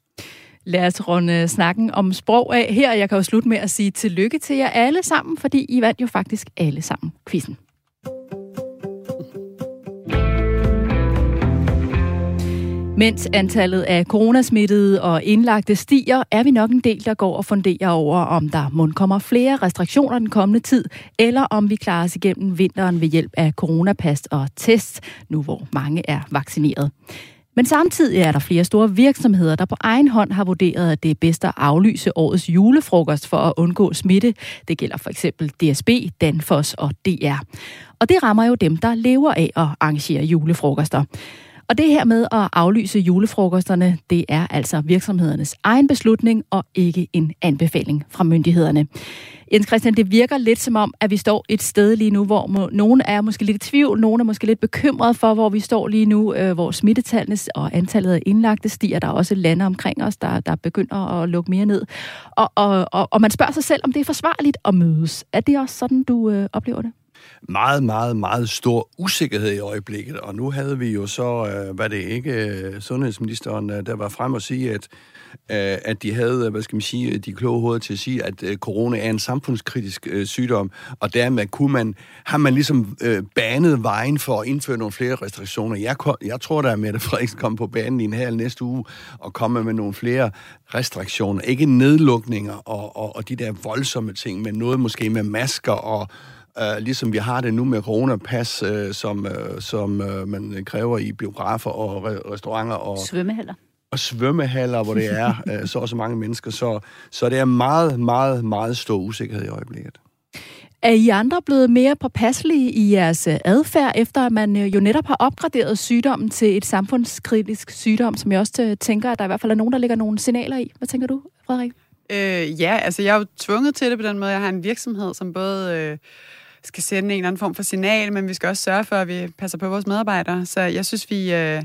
Lad os runde snakken om sprog af her. Jeg kan jo slutte med at sige tillykke til jer alle sammen, fordi I vandt jo faktisk alle sammen quizzen. Mens antallet af coronasmittede og indlagte stiger, er vi nok en del, der går og funderer over, om der må kommer flere restriktioner den kommende tid, eller om vi klarer os igennem vinteren ved hjælp af coronapas og test, nu hvor mange er vaccineret. Men samtidig er der flere store virksomheder, der på egen hånd har vurderet, at det er bedst at aflyse årets julefrokost for at undgå smitte. Det gælder for eksempel DSB, Danfoss og DR. Og det rammer jo dem, der lever af at arrangere julefrokoster. Og det her med at aflyse julefrokosterne, det er altså virksomhedernes egen beslutning og ikke en anbefaling fra myndighederne. Jens Christian, det virker lidt som om, at vi står et sted lige nu, hvor må, nogen er måske lidt i tvivl, nogen er måske lidt bekymret for, hvor vi står lige nu, øh, hvor smittetallene og antallet af indlagte stiger. Der er også lande omkring os, der, der begynder at lukke mere ned. Og, og, og, og man spørger sig selv, om det er forsvarligt at mødes. Er det også sådan, du øh, oplever det? Meget, meget, meget stor usikkerhed i øjeblikket. Og nu havde vi jo så, øh, hvad det ikke, øh, sundhedsministeren, øh, der var frem og sige, at, øh, at de havde, øh, hvad skal man sige, de kloge hoveder til at sige, at øh, corona er en samfundskritisk øh, sygdom, og dermed kunne man, har man ligesom øh, banet vejen for at indføre nogle flere restriktioner. Jeg, jeg tror, der er Mette Frederiksen kom på banen i en halv næste uge og komme med nogle flere restriktioner. Ikke nedlukninger og, og, og de der voldsomme ting, men noget måske med masker og Uh, ligesom vi har det nu med coronapas, uh, som, uh, som uh, man kræver i biografer og re- restauranter. Og, svømmehaller. Og svømmehaller, hvor det er uh, så og så mange mennesker. Så, så det er meget, meget, meget stor usikkerhed i øjeblikket. Er I andre blevet mere påpasselige i jeres adfærd, efter at man jo netop har opgraderet sygdommen til et samfundskritisk sygdom, som jeg også tænker, at der i hvert fald er nogen, der lægger nogle signaler i? Hvad tænker du, Frederik? Øh, ja, altså jeg er jo tvunget til det på den måde. Jeg har en virksomhed, som både... Øh, skal sende en eller anden form for signal, men vi skal også sørge for, at vi passer på vores medarbejdere. Så jeg synes, vi, øh,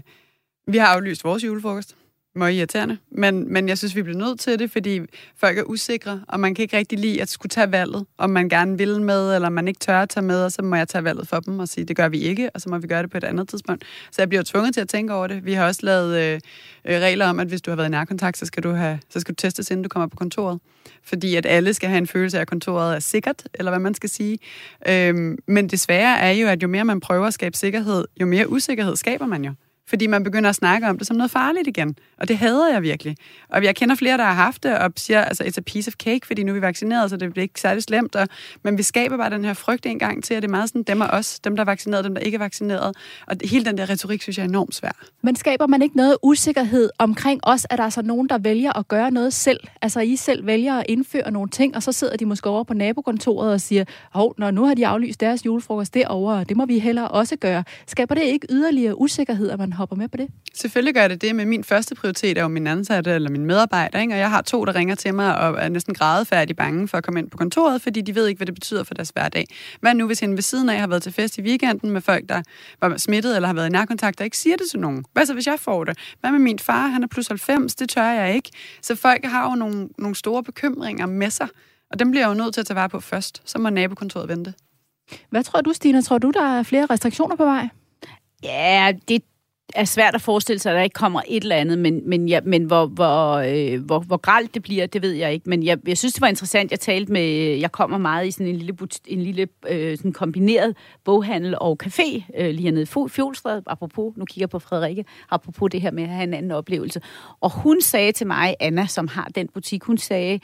vi har aflyst vores julefrokost meget irriterende. Men, men jeg synes, vi bliver nødt til det, fordi folk er usikre, og man kan ikke rigtig lide at skulle tage valget, om man gerne vil med, eller man ikke tør at tage med, og så må jeg tage valget for dem og sige, det gør vi ikke, og så må vi gøre det på et andet tidspunkt. Så jeg bliver tvunget til at tænke over det. Vi har også lavet øh, øh, regler om, at hvis du har været i nærkontakt, så skal, du have, så skal du testes, inden du kommer på kontoret. Fordi at alle skal have en følelse af, at kontoret er sikkert, eller hvad man skal sige. Øhm, men desværre er jo, at jo mere man prøver at skabe sikkerhed, jo mere usikkerhed skaber man jo fordi man begynder at snakke om det som noget farligt igen. Og det hader jeg virkelig. Og jeg kender flere, der har haft det, og siger, altså, it's a piece of cake, fordi nu er vi vaccineret, så det bliver ikke særlig slemt. Og, men vi skaber bare den her frygt en gang til, at det er meget sådan dem og os, dem, der er vaccineret, dem, der ikke er vaccineret. Og hele den der retorik, synes jeg er enormt svær. Men skaber man ikke noget usikkerhed omkring os, at der er så nogen, der vælger at gøre noget selv? Altså, I selv vælger at indføre nogle ting, og så sidder de måske over på nabokontoret og siger, hov, når nu har de aflyst deres julefrokost derovre, det må vi heller også gøre. Skaber det ikke yderligere usikkerhed, at man hopper med på det? Selvfølgelig gør det det, men min første prioritet er jo min ansatte eller min medarbejder, ikke? og jeg har to, der ringer til mig og er næsten grædefærdig bange for at komme ind på kontoret, fordi de ved ikke, hvad det betyder for deres hverdag. Hvad nu, hvis hende ved siden af har været til fest i weekenden med folk, der var smittet eller har været i nærkontakt, og ikke siger det til nogen? Hvad så, hvis jeg får det? Hvad med min far? Han er plus 90, det tør jeg ikke. Så folk har jo nogle, nogle store bekymringer med sig, og dem bliver jeg jo nødt til at tage vare på først. Så må nabokontoret vente. Hvad tror du, Stina? Tror du, der er flere restriktioner på vej? Ja, det er svært at forestille sig, at der ikke kommer et eller andet, men, men, ja, men hvor, hvor, øh, hvor, hvor gralt det bliver, det ved jeg ikke. Men jeg, jeg synes, det var interessant. Jeg talte med, jeg kommer meget i sådan en lille, en lille øh, sådan kombineret boghandel og café øh, lige hernede i Fjolstred, apropos, nu kigger jeg på Frederikke, apropos det her med at have en anden oplevelse. Og hun sagde til mig, Anna, som har den butik, hun sagde,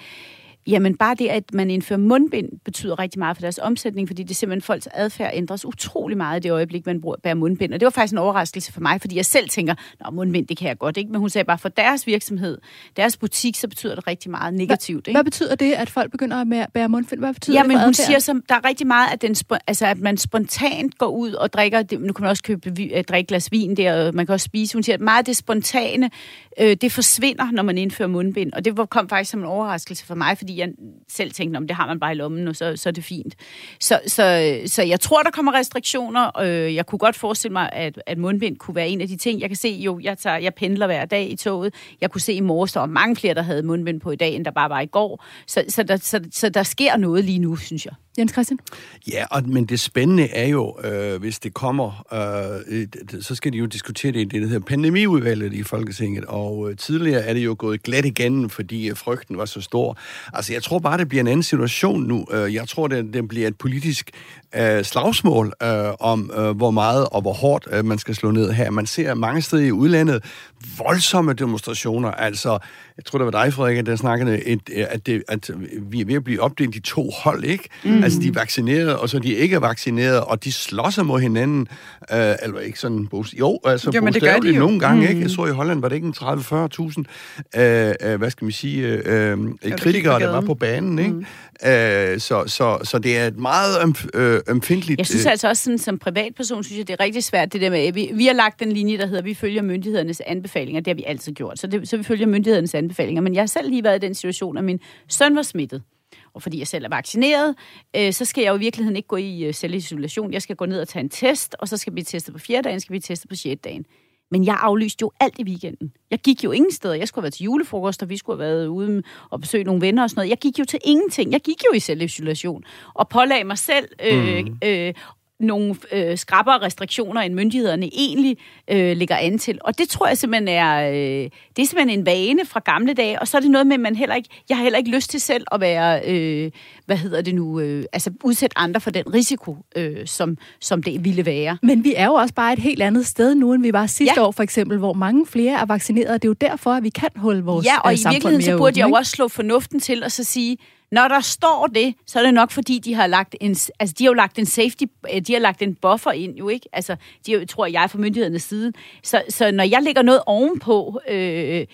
Jamen bare det, at man indfører mundbind, betyder rigtig meget for deres omsætning, fordi det simpelthen folks adfærd ændres utrolig meget i det øjeblik, man bruger, bærer mundbind. Og det var faktisk en overraskelse for mig, fordi jeg selv tænker, at mundbind, det kan jeg godt, ikke? Men hun sagde bare, for deres virksomhed, deres butik, så betyder det rigtig meget negativt. Ikke? Hvad betyder det, at folk begynder at bære mundbind? Hvad betyder Jamen, det for hun siger, som, der er rigtig meget, at, den, altså, at man spontant går ud og drikker, det, nu kan man også købe, øh, drikke glas vin der, og man kan også spise. Hun siger, at meget af det spontane, øh, det forsvinder, når man indfører mundbind. Og det kom faktisk som en overraskelse for mig, fordi jeg selv tænkte, om det har man bare i lommen, og så, så er det fint. Så, så, så jeg tror, der kommer restriktioner. Øh, jeg kunne godt forestille mig, at, at mundbind kunne være en af de ting. Jeg kan se jo, jeg, tager, jeg pendler hver dag i toget. Jeg kunne se i morges, der var mange flere, der havde mundbind på i dag, end der bare var i går. Så, så, der, så, så der sker noget lige nu, synes jeg. Jens Christian? Ja, og, men det spændende er jo, øh, hvis det kommer, øh, så skal de jo diskutere det i det, der hedder pandemiudvalget i Folketinget, og øh, tidligere er det jo gået glat igen, fordi øh, frygten var så stor. Altså Altså, jeg tror bare, det bliver en anden situation nu. Øh, jeg tror, det, det bliver et politisk øh, slagsmål øh, om, øh, hvor meget og hvor hårdt øh, man skal slå ned her. Man ser mange steder i udlandet voldsomme demonstrationer. Altså, jeg tror, det var dig, Frederik, der snakkede, et, at, det, at vi er ved at blive opdelt i to hold, ikke? Mm. Altså, de er vaccineret, og så de ikke er vaccineret, og de slås mod hinanden. Øh, eller ikke sådan... Jo, altså, jo, men det gør de jo. nogle gange, mm. ikke? Jeg så i Holland, var det ikke en 30-40.000, øh, øh, hvad skal man sige, øh, øh, kritikere, der var på banen, ikke? Mm. Øh, så, så, så det er et meget øm, øh, ømfindtligt... Jeg synes øh, altså også, sådan, som privatperson, synes jeg, det er rigtig svært, det der med, vi, vi har lagt den linje, der hedder, vi følger myndighedernes anbefalinger. Det har vi altid gjort. Så, det, så vi følger myndighedernes anbefalinger. Men jeg har selv lige været i den situation, at min søn var smittet og fordi jeg selv er vaccineret, øh, så skal jeg jo i virkeligheden ikke gå i øh, selvisolation. Jeg skal gå ned og tage en test, og så skal vi teste på fjerde dagen, skal vi teste på sjette dagen. Men jeg aflyste jo alt i weekenden. Jeg gik jo ingen steder. Jeg skulle have været til julefrokost, og vi skulle have været ude og besøge nogle venner og sådan noget. Jeg gik jo til ingenting. Jeg gik jo i selvisolation og pålagde mig selv øh, mm. øh, nogle øh, skrappere restriktioner, end myndighederne egentlig øh, lægger an til. Og det tror jeg simpelthen er, øh, det er simpelthen en vane fra gamle dage, og så er det noget med, at man heller ikke, jeg har heller ikke lyst til selv at være, øh, hvad hedder det nu, øh, altså udsætte andre for den risiko, øh, som, som det ville være. Men vi er jo også bare et helt andet sted nu, end vi var sidste ja. år for eksempel, hvor mange flere er vaccineret, det er jo derfor, at vi kan holde vores Ja, og øh, i virkeligheden så burde jeg jo også slå fornuften til og så sige, når der står det, så er det nok fordi, de har lagt en, altså de har jo lagt en safety, øh, de har lagt en buffer ind jo, ikke? Altså, de tror jeg fra myndighedernes side. Så, så når jeg lægger noget ovenpå, Øh,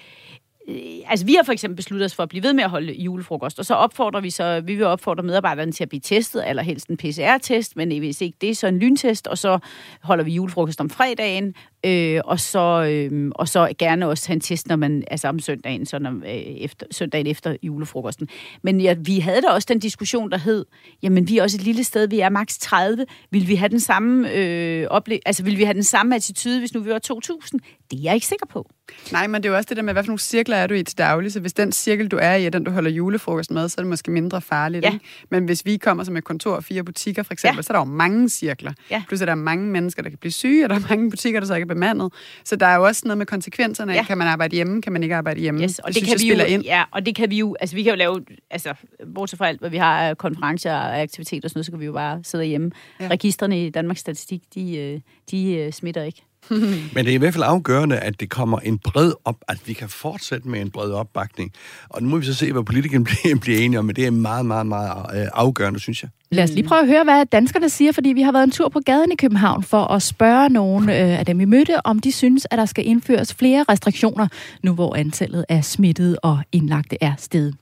Øh, altså vi har for eksempel besluttet os for at blive ved med at holde julefrokost, og så opfordrer vi så, vi vil opfordre medarbejderne til at blive testet, eller helst en PCR-test, men hvis ikke det, så en lyntest, og så holder vi julefrokost om fredagen, øh, og, så, øh, og så gerne også have en test, når man, altså om søndagen, så når, øh, efter, søndagen efter julefrokosten. Men ja, vi havde da også den diskussion, der hed, jamen vi er også et lille sted, vi er maks 30, vil vi have den samme øh, ople- altså vil vi have den samme attitude, hvis nu vi var 2000? Det er jeg ikke sikker på. Nej, men det er jo også det der med, hvad for nogle cirkler er du i til daglig, så hvis den cirkel, du er i, er den, du holder julefrokost med, så er det måske mindre farligt. Ja. Ikke? Men hvis vi kommer som et kontor og fire butikker, for eksempel, ja. så er der jo mange cirkler. Ja. Plus er der mange mennesker, der kan blive syge, og der er mange butikker, der så ikke er bemandet. Så der er jo også noget med konsekvenserne ja. Kan man arbejde hjemme? Kan man ikke arbejde hjemme? Yes, og det, det synes, kan vi jo, ind. Ja, og det kan vi jo, altså vi kan jo lave, altså bortset fra alt, hvad vi har konferencer og aktiviteter og sådan noget, så kan vi jo bare sidde hjemme. Ja. Registerne i Danmarks Statistik, de, øh, de, øh, smitter ikke. Men det er i hvert fald afgørende, at det kommer en bred op, at vi kan fortsætte med en bred opbakning. Og nu må vi så se, hvad politikerne bliver, bliver enige om, men det er meget, meget, meget øh, afgørende, synes jeg. Lad os lige prøve at høre, hvad danskerne siger, fordi vi har været en tur på gaden i København for at spørge nogle øh, af dem, vi mødte, om de synes, at der skal indføres flere restriktioner, nu hvor antallet af smittede og indlagte er steget.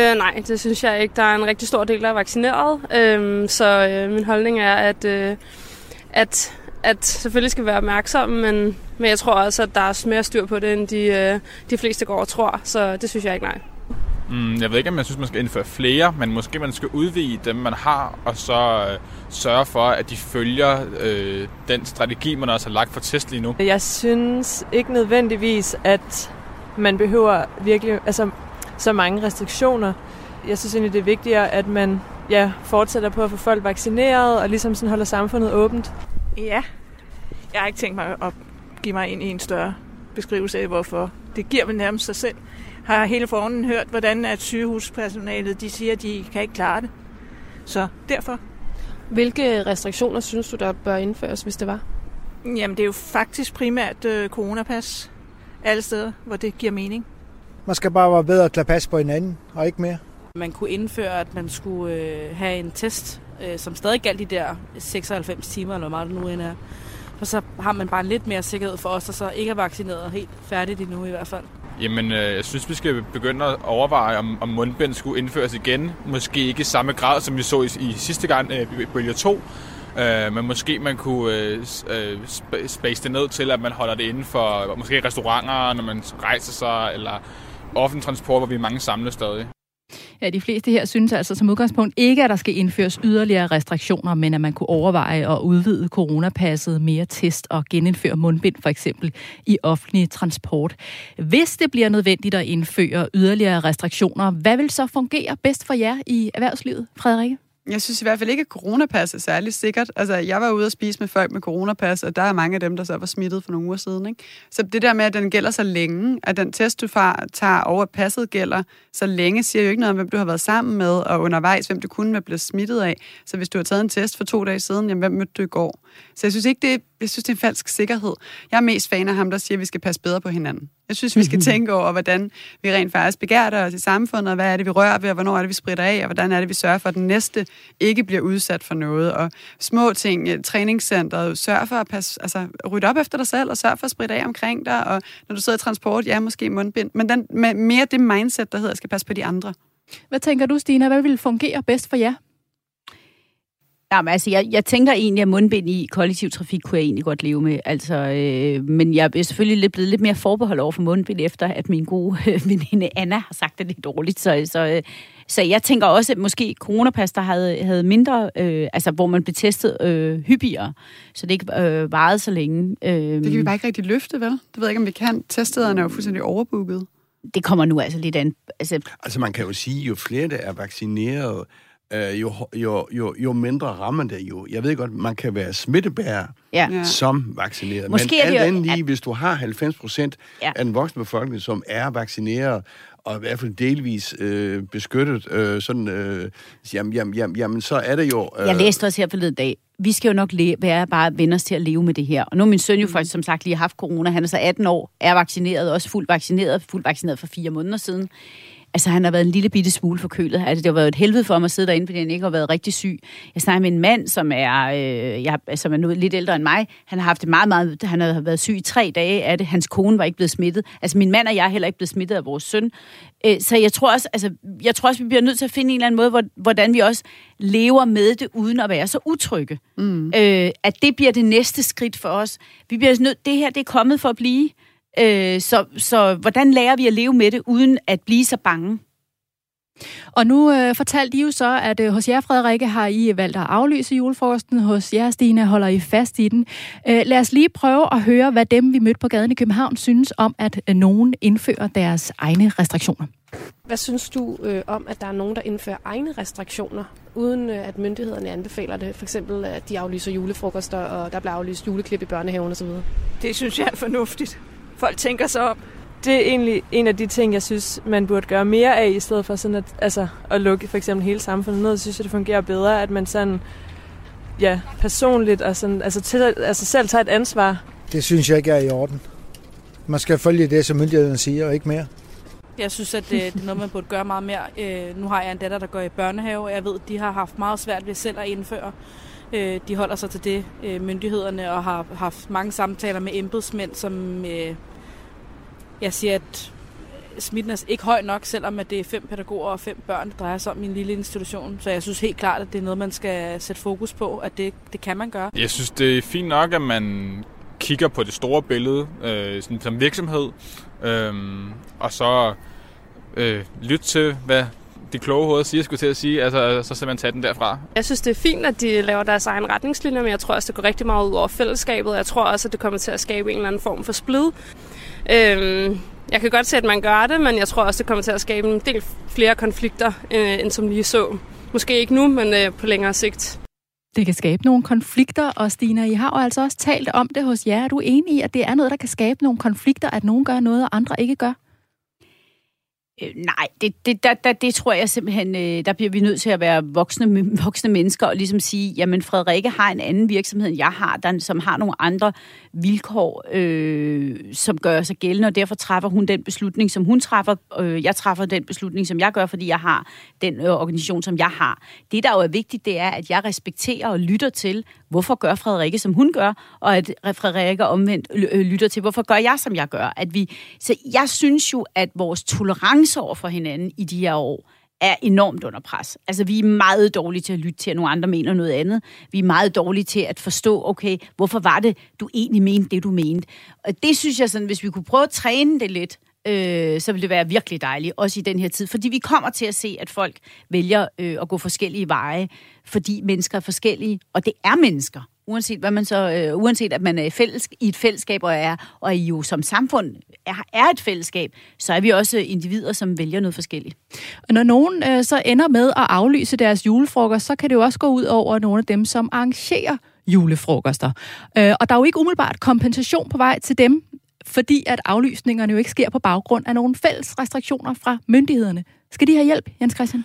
Øh, nej, det synes jeg ikke. Der er en rigtig stor del, der er vaccineret. Øh, så øh, min holdning er, at, øh, at at selvfølgelig skal være opmærksomme, men, men jeg tror også, at der er mere styr på det, end de, øh, de fleste går og tror. Så det synes jeg ikke, nej. Mm, jeg ved ikke, om jeg synes, man skal indføre flere, men måske man skal udvide dem, man har, og så øh, sørge for, at de følger øh, den strategi, man også har lagt for test lige nu. Jeg synes ikke nødvendigvis, at man behøver virkelig altså, så mange restriktioner. Jeg synes egentlig, det er vigtigere, at man ja, fortsætter på at få folk vaccineret, og ligesom sådan holder samfundet åbent. Ja, jeg har ikke tænkt mig at give mig ind i en større beskrivelse af, hvorfor. Det giver vel nærmest sig selv. Har hele forhånden hørt, hvordan at sygehuspersonalet de siger, at de kan ikke klare det. Så derfor. Hvilke restriktioner synes du, der bør indføres, hvis det var? Jamen, det er jo faktisk primært øh, coronapas alle steder, hvor det giver mening. Man skal bare være bedre at klare pas på hinanden, og ikke mere. Man kunne indføre, at man skulle øh, have en test øh, som stadig galt de der 96 timer, eller hvor meget det nu end er. Og så har man bare lidt mere sikkerhed for os, der så ikke er vaccineret helt færdigt endnu i hvert fald. Jamen, øh, jeg synes, vi skal begynde at overveje, om, om mundbind skulle indføres igen. Måske ikke i samme grad, som vi så i, i sidste gang, øh, bølge 2. Øh, men måske man kunne øh, øh, sp- space det ned til, at man holder det inden for måske restauranter, når man rejser sig, eller offentlig transport, hvor vi er mange samlet stadig. Ja, de fleste her synes altså som udgangspunkt ikke, at der skal indføres yderligere restriktioner, men at man kunne overveje at udvide coronapasset, mere test og genindføre mundbind for eksempel i offentlig transport. Hvis det bliver nødvendigt at indføre yderligere restriktioner, hvad vil så fungere bedst for jer i erhvervslivet, Frederikke? Jeg synes i hvert fald ikke, at coronapas er særlig sikkert. Altså, jeg var ude og spise med folk med coronapas, og der er mange af dem, der så var smittet for nogle uger siden. Ikke? Så det der med, at den gælder så længe, at den test, du tager over, at passet gælder så længe, siger jo ikke noget om, hvem du har været sammen med, og undervejs, hvem du kunne være blevet smittet af. Så hvis du har taget en test for to dage siden, jamen, hvem mødte du i går? Så jeg synes ikke, det er, jeg synes, det er en falsk sikkerhed. Jeg er mest fan af ham, der siger, at vi skal passe bedre på hinanden. Jeg synes, vi skal tænke over, hvordan vi rent faktisk begærter os i samfundet, og hvad er det, vi rører ved, og hvornår er det, vi spritter af, og hvordan er det, vi sørger for, at den næste ikke bliver udsat for noget. Og små ting, eh, træningscenteret, sørg for at passe, altså, rydde op efter dig selv, og sørg for at spritte af omkring dig, og når du sidder i transport, ja, måske mundbind, men den, med mere det mindset, der hedder, skal passe på de andre. Hvad tænker du, Stina? Hvad vil fungere bedst for jer? Jamen, altså, jeg, jeg tænker egentlig, at mundbind i kollektiv trafik kunne jeg egentlig godt leve med. Altså, øh, men jeg er selvfølgelig lidt, blevet lidt mere forbeholdt over for mundbind, efter at min gode øh, veninde Anna har sagt det lidt dårligt. Så, så, øh, så jeg tænker også, at måske coronapas, der havde, havde mindre, øh, altså hvor man blev testet øh, hyppigere, så det ikke øh, varede så længe. Øh, det kan vi bare ikke rigtig løfte, vel? Det ved jeg ikke, om vi kan. Testederne er jo fuldstændig overbooket. Det kommer nu altså lidt an. Altså, altså man kan jo sige, jo flere der er vaccineret, øh, jo, jo, jo, jo mindre rammer det jo. Jeg ved godt, man kan være smittebærer ja. som vaccineret. Måske men alt andet lige, at... hvis du har 90 procent ja. af den voksne befolkning, som er vaccineret, og i hvert fald delvis øh, beskyttet, øh, sådan, øh, jamen, jamen, jamen, jamen, så er det jo... Øh... Jeg læste også her forleden dag, vi skal jo nok le- være bare vende os til at leve med det her. Og nu er min søn jo mm. faktisk, som sagt, lige haft corona. Han er så 18 år, er vaccineret, også fuldt vaccineret, fuldt vaccineret for fire måneder siden. Altså, han har været en lille bitte smule forkølet. Altså, det har været et helvede for mig at sidde derinde, fordi han ikke har været rigtig syg. Jeg snakker med en mand, som er, øh, jeg, som er nu lidt ældre end mig. Han har haft det meget, meget... Han har været syg i tre dage af det. Hans kone var ikke blevet smittet. Altså, min mand og jeg er heller ikke blevet smittet af vores søn. Øh, så jeg tror også, altså, jeg tror også, vi bliver nødt til at finde en eller anden måde, hvor, hvordan vi også lever med det, uden at være så utrygge. Mm. Øh, at det bliver det næste skridt for os. Vi bliver nødt... Det her, det er kommet for at blive. Øh, så, så hvordan lærer vi at leve med det, uden at blive så bange? Og nu øh, fortalte I jo så, at øh, hos jer, Frederikke, har I valgt at aflyse julefrokosten. Hos jer, Stine, holder I fast i den. Øh, lad os lige prøve at høre, hvad dem, vi mødte på gaden i København, synes om, at øh, nogen indfører deres egne restriktioner. Hvad synes du øh, om, at der er nogen, der indfører egne restriktioner, uden øh, at myndighederne anbefaler det? For eksempel, at de aflyser julefrokoster, og der bliver aflyst juleklip i børnehaven osv. Det synes jeg er fornuftigt folk tænker sig op. Det er egentlig en af de ting, jeg synes, man burde gøre mere af, i stedet for sådan at, altså, at lukke for eksempel hele samfundet ned. Så synes jeg, det fungerer bedre, at man sådan, ja, personligt og sådan, altså, til, altså selv tager et ansvar. Det synes jeg ikke er i orden. Man skal følge det, som myndighederne siger, og ikke mere. Jeg synes, at det, det er noget, man burde gøre meget mere. Øh, nu har jeg en datter, der går i børnehave, og jeg ved, at de har haft meget svært ved selv at indføre. Øh, de holder sig til det, øh, myndighederne, og har haft mange samtaler med embedsmænd, som øh, jeg siger, at smitten er ikke høj nok, selvom at det er fem pædagoger og fem børn, der drejer sig om i en lille institution. Så jeg synes helt klart, at det er noget, man skal sætte fokus på, at det, det kan man gøre. Jeg synes, det er fint nok, at man kigger på det store billede øh, sådan, som virksomhed, øh, og så øh, lytte til, hvad de kloge hoveder siger, skulle til at sige, altså, så skal man tage den derfra. Jeg synes, det er fint, at de laver deres egen retningslinjer, men jeg tror også, det går rigtig meget ud over fællesskabet. Jeg tror også, at det kommer til at skabe en eller anden form for splid. Øhm, jeg kan godt se, at man gør det, men jeg tror også, det kommer til at skabe en del flere konflikter, øh, end som lige så. Måske ikke nu, men øh, på længere sigt. Det kan skabe nogle konflikter, og Stina, I har jo altså også talt om det hos jer. Er du enig i, at det er noget, der kan skabe nogle konflikter, at nogen gør noget, og andre ikke gør? Øh, nej, det, det, der, der, det tror jeg simpelthen, øh, der bliver vi nødt til at være voksne, voksne mennesker og ligesom sige, jamen Frederikke har en anden virksomhed, end jeg har, der, som har nogle andre vilkår, øh, som gør sig gældende, og derfor træffer hun den beslutning, som hun træffer. Øh, jeg træffer den beslutning, som jeg gør, fordi jeg har den øh, organisation, som jeg har. Det, der jo er vigtigt, det er, at jeg respekterer og lytter til, hvorfor gør Frederikke, som hun gør, og at Frederikke omvendt øh, lytter til, hvorfor gør jeg, som jeg gør. At vi, så jeg synes jo, at vores tolerance over for hinanden i de her år, er enormt under pres. Altså, vi er meget dårlige til at lytte til, at nogle andre mener noget andet. Vi er meget dårlige til at forstå, okay, hvorfor var det, du egentlig mente det, du mente. Og det synes jeg sådan, hvis vi kunne prøve at træne det lidt, øh, så vil det være virkelig dejligt, også i den her tid. Fordi vi kommer til at se, at folk vælger øh, at gå forskellige veje, fordi mennesker er forskellige, og det er mennesker uanset hvad man så, øh, uanset at man er fællesk- fælles, i et fællesskab og er, og I jo som samfund er, er et fællesskab, så er vi også individer, som vælger noget forskelligt. Og når nogen øh, så ender med at aflyse deres julefrokost, så kan det jo også gå ud over nogle af dem, som arrangerer julefrokoster. Øh, og der er jo ikke umiddelbart kompensation på vej til dem, fordi at aflysningerne jo ikke sker på baggrund af nogle fælles restriktioner fra myndighederne. Skal de have hjælp, Jens Christian?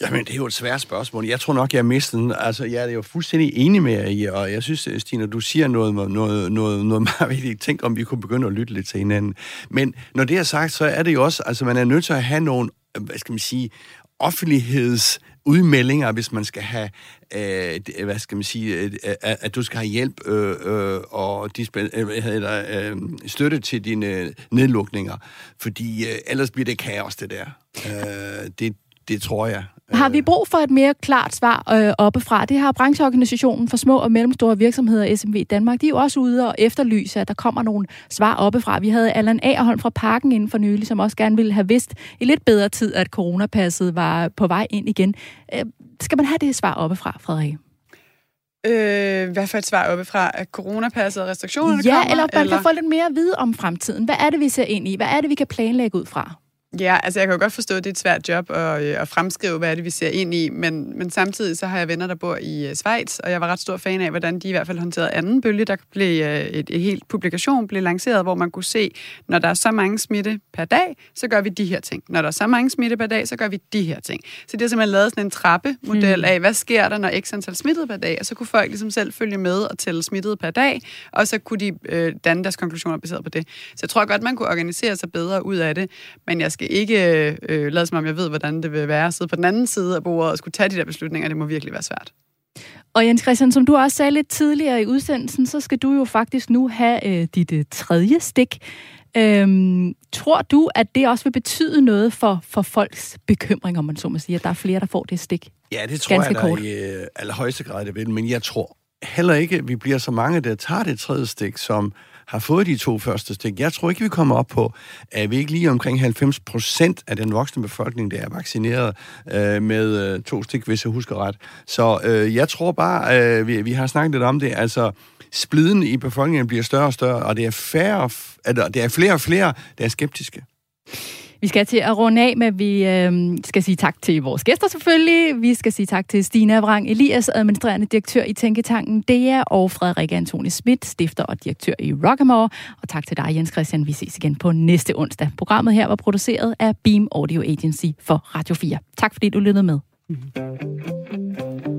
Jamen, det er jo et svært spørgsmål. Jeg tror nok, jeg har mistet den. Altså, jeg er jo fuldstændig enig med jer i, og jeg synes, øh, Stine, du siger noget, noget, noget, noget meget vigtigt. Tænk, om vi kunne begynde at lytte lidt til hinanden. Men når det er sagt, så er det jo også, altså man er nødt til at have nogle, øh, hvad skal man sige, offentligheds udmeldinger, hvis man skal have, øh, hvad skal man sige, øh, øh, at, at du skal have hjælp øh, øh, og øh, eller, øh, støtte til dine nedlukninger, fordi øh, ellers bliver det kaos, det der. Øh, det, det tror jeg. Har vi brug for et mere klart svar øh, oppefra? Det har brancheorganisationen for små og mellemstore virksomheder, SMV Danmark, de er jo også ude og efterlyse, at der kommer nogle svar oppefra. Vi havde Allan Agerholm fra Parken inden for nylig, som også gerne ville have vidst i lidt bedre tid, at coronapasset var på vej ind igen. Øh, skal man have det svar oppefra, Frederik? Øh, hvad for et svar oppefra? At coronapasset og restriktionerne ja, kommer? eller man eller? kan få lidt mere at vide om fremtiden. Hvad er det, vi ser ind i? Hvad er det, vi kan planlægge ud fra? Ja, altså jeg kan jo godt forstå, at det er et svært job at, øh, at fremskrive, hvad er det, vi ser ind i, men, men samtidig så har jeg venner, der bor i uh, Schweiz, og jeg var ret stor fan af, hvordan de i hvert fald håndterede anden bølge. Der blev uh, et, et helt publikation blev lanceret, hvor man kunne se, når der er så mange smitte per dag, så gør vi de her ting. Når der er så mange smitte per dag, så gør vi de her ting. Så det har simpelthen lavet sådan en trappemodel mm. af, hvad sker der, når x antal smittede per dag, og så kunne folk ligesom selv følge med og tælle smittede per dag, og så kunne de øh, danne deres konklusioner baseret på det. Så jeg tror godt, man kunne organisere sig bedre ud af det, men jeg skal ikke øh, lade som om, jeg ved, hvordan det vil være at sidde på den anden side af bordet og skulle tage de der beslutninger. Det må virkelig være svært. Og Jens Christian, som du også sagde lidt tidligere i udsendelsen, så skal du jo faktisk nu have øh, dit øh, tredje stik. Øhm, tror du, at det også vil betyde noget for, for folks bekymring, om man så må sige, at der er flere, der får det stik? Ja, det tror Ganske jeg kort. i øh, allerhøjeste grad, det vil. Men jeg tror heller ikke, at vi bliver så mange, der tager det tredje stik, som har fået de to første stik. Jeg tror ikke, vi kommer op på, at vi ikke lige omkring 90 procent af den voksne befolkning, der er vaccineret øh, med øh, to stik, hvis jeg husker ret. Så øh, jeg tror bare, øh, vi, vi har snakket lidt om det, altså spliden i befolkningen bliver større og større, og det er, færre, eller, det er flere og flere, der er skeptiske. Vi skal til at runde af med, at vi øh, skal sige tak til vores gæster selvfølgelig. Vi skal sige tak til Stina Vrang Elias, administrerende direktør i Tænketanken DEA, og Frederik Antoni Schmidt, stifter og direktør i Rockamore. Og tak til dig, Jens Christian. Vi ses igen på næste onsdag. Programmet her var produceret af Beam Audio Agency for Radio 4. Tak fordi du lyttede med. Mm-hmm.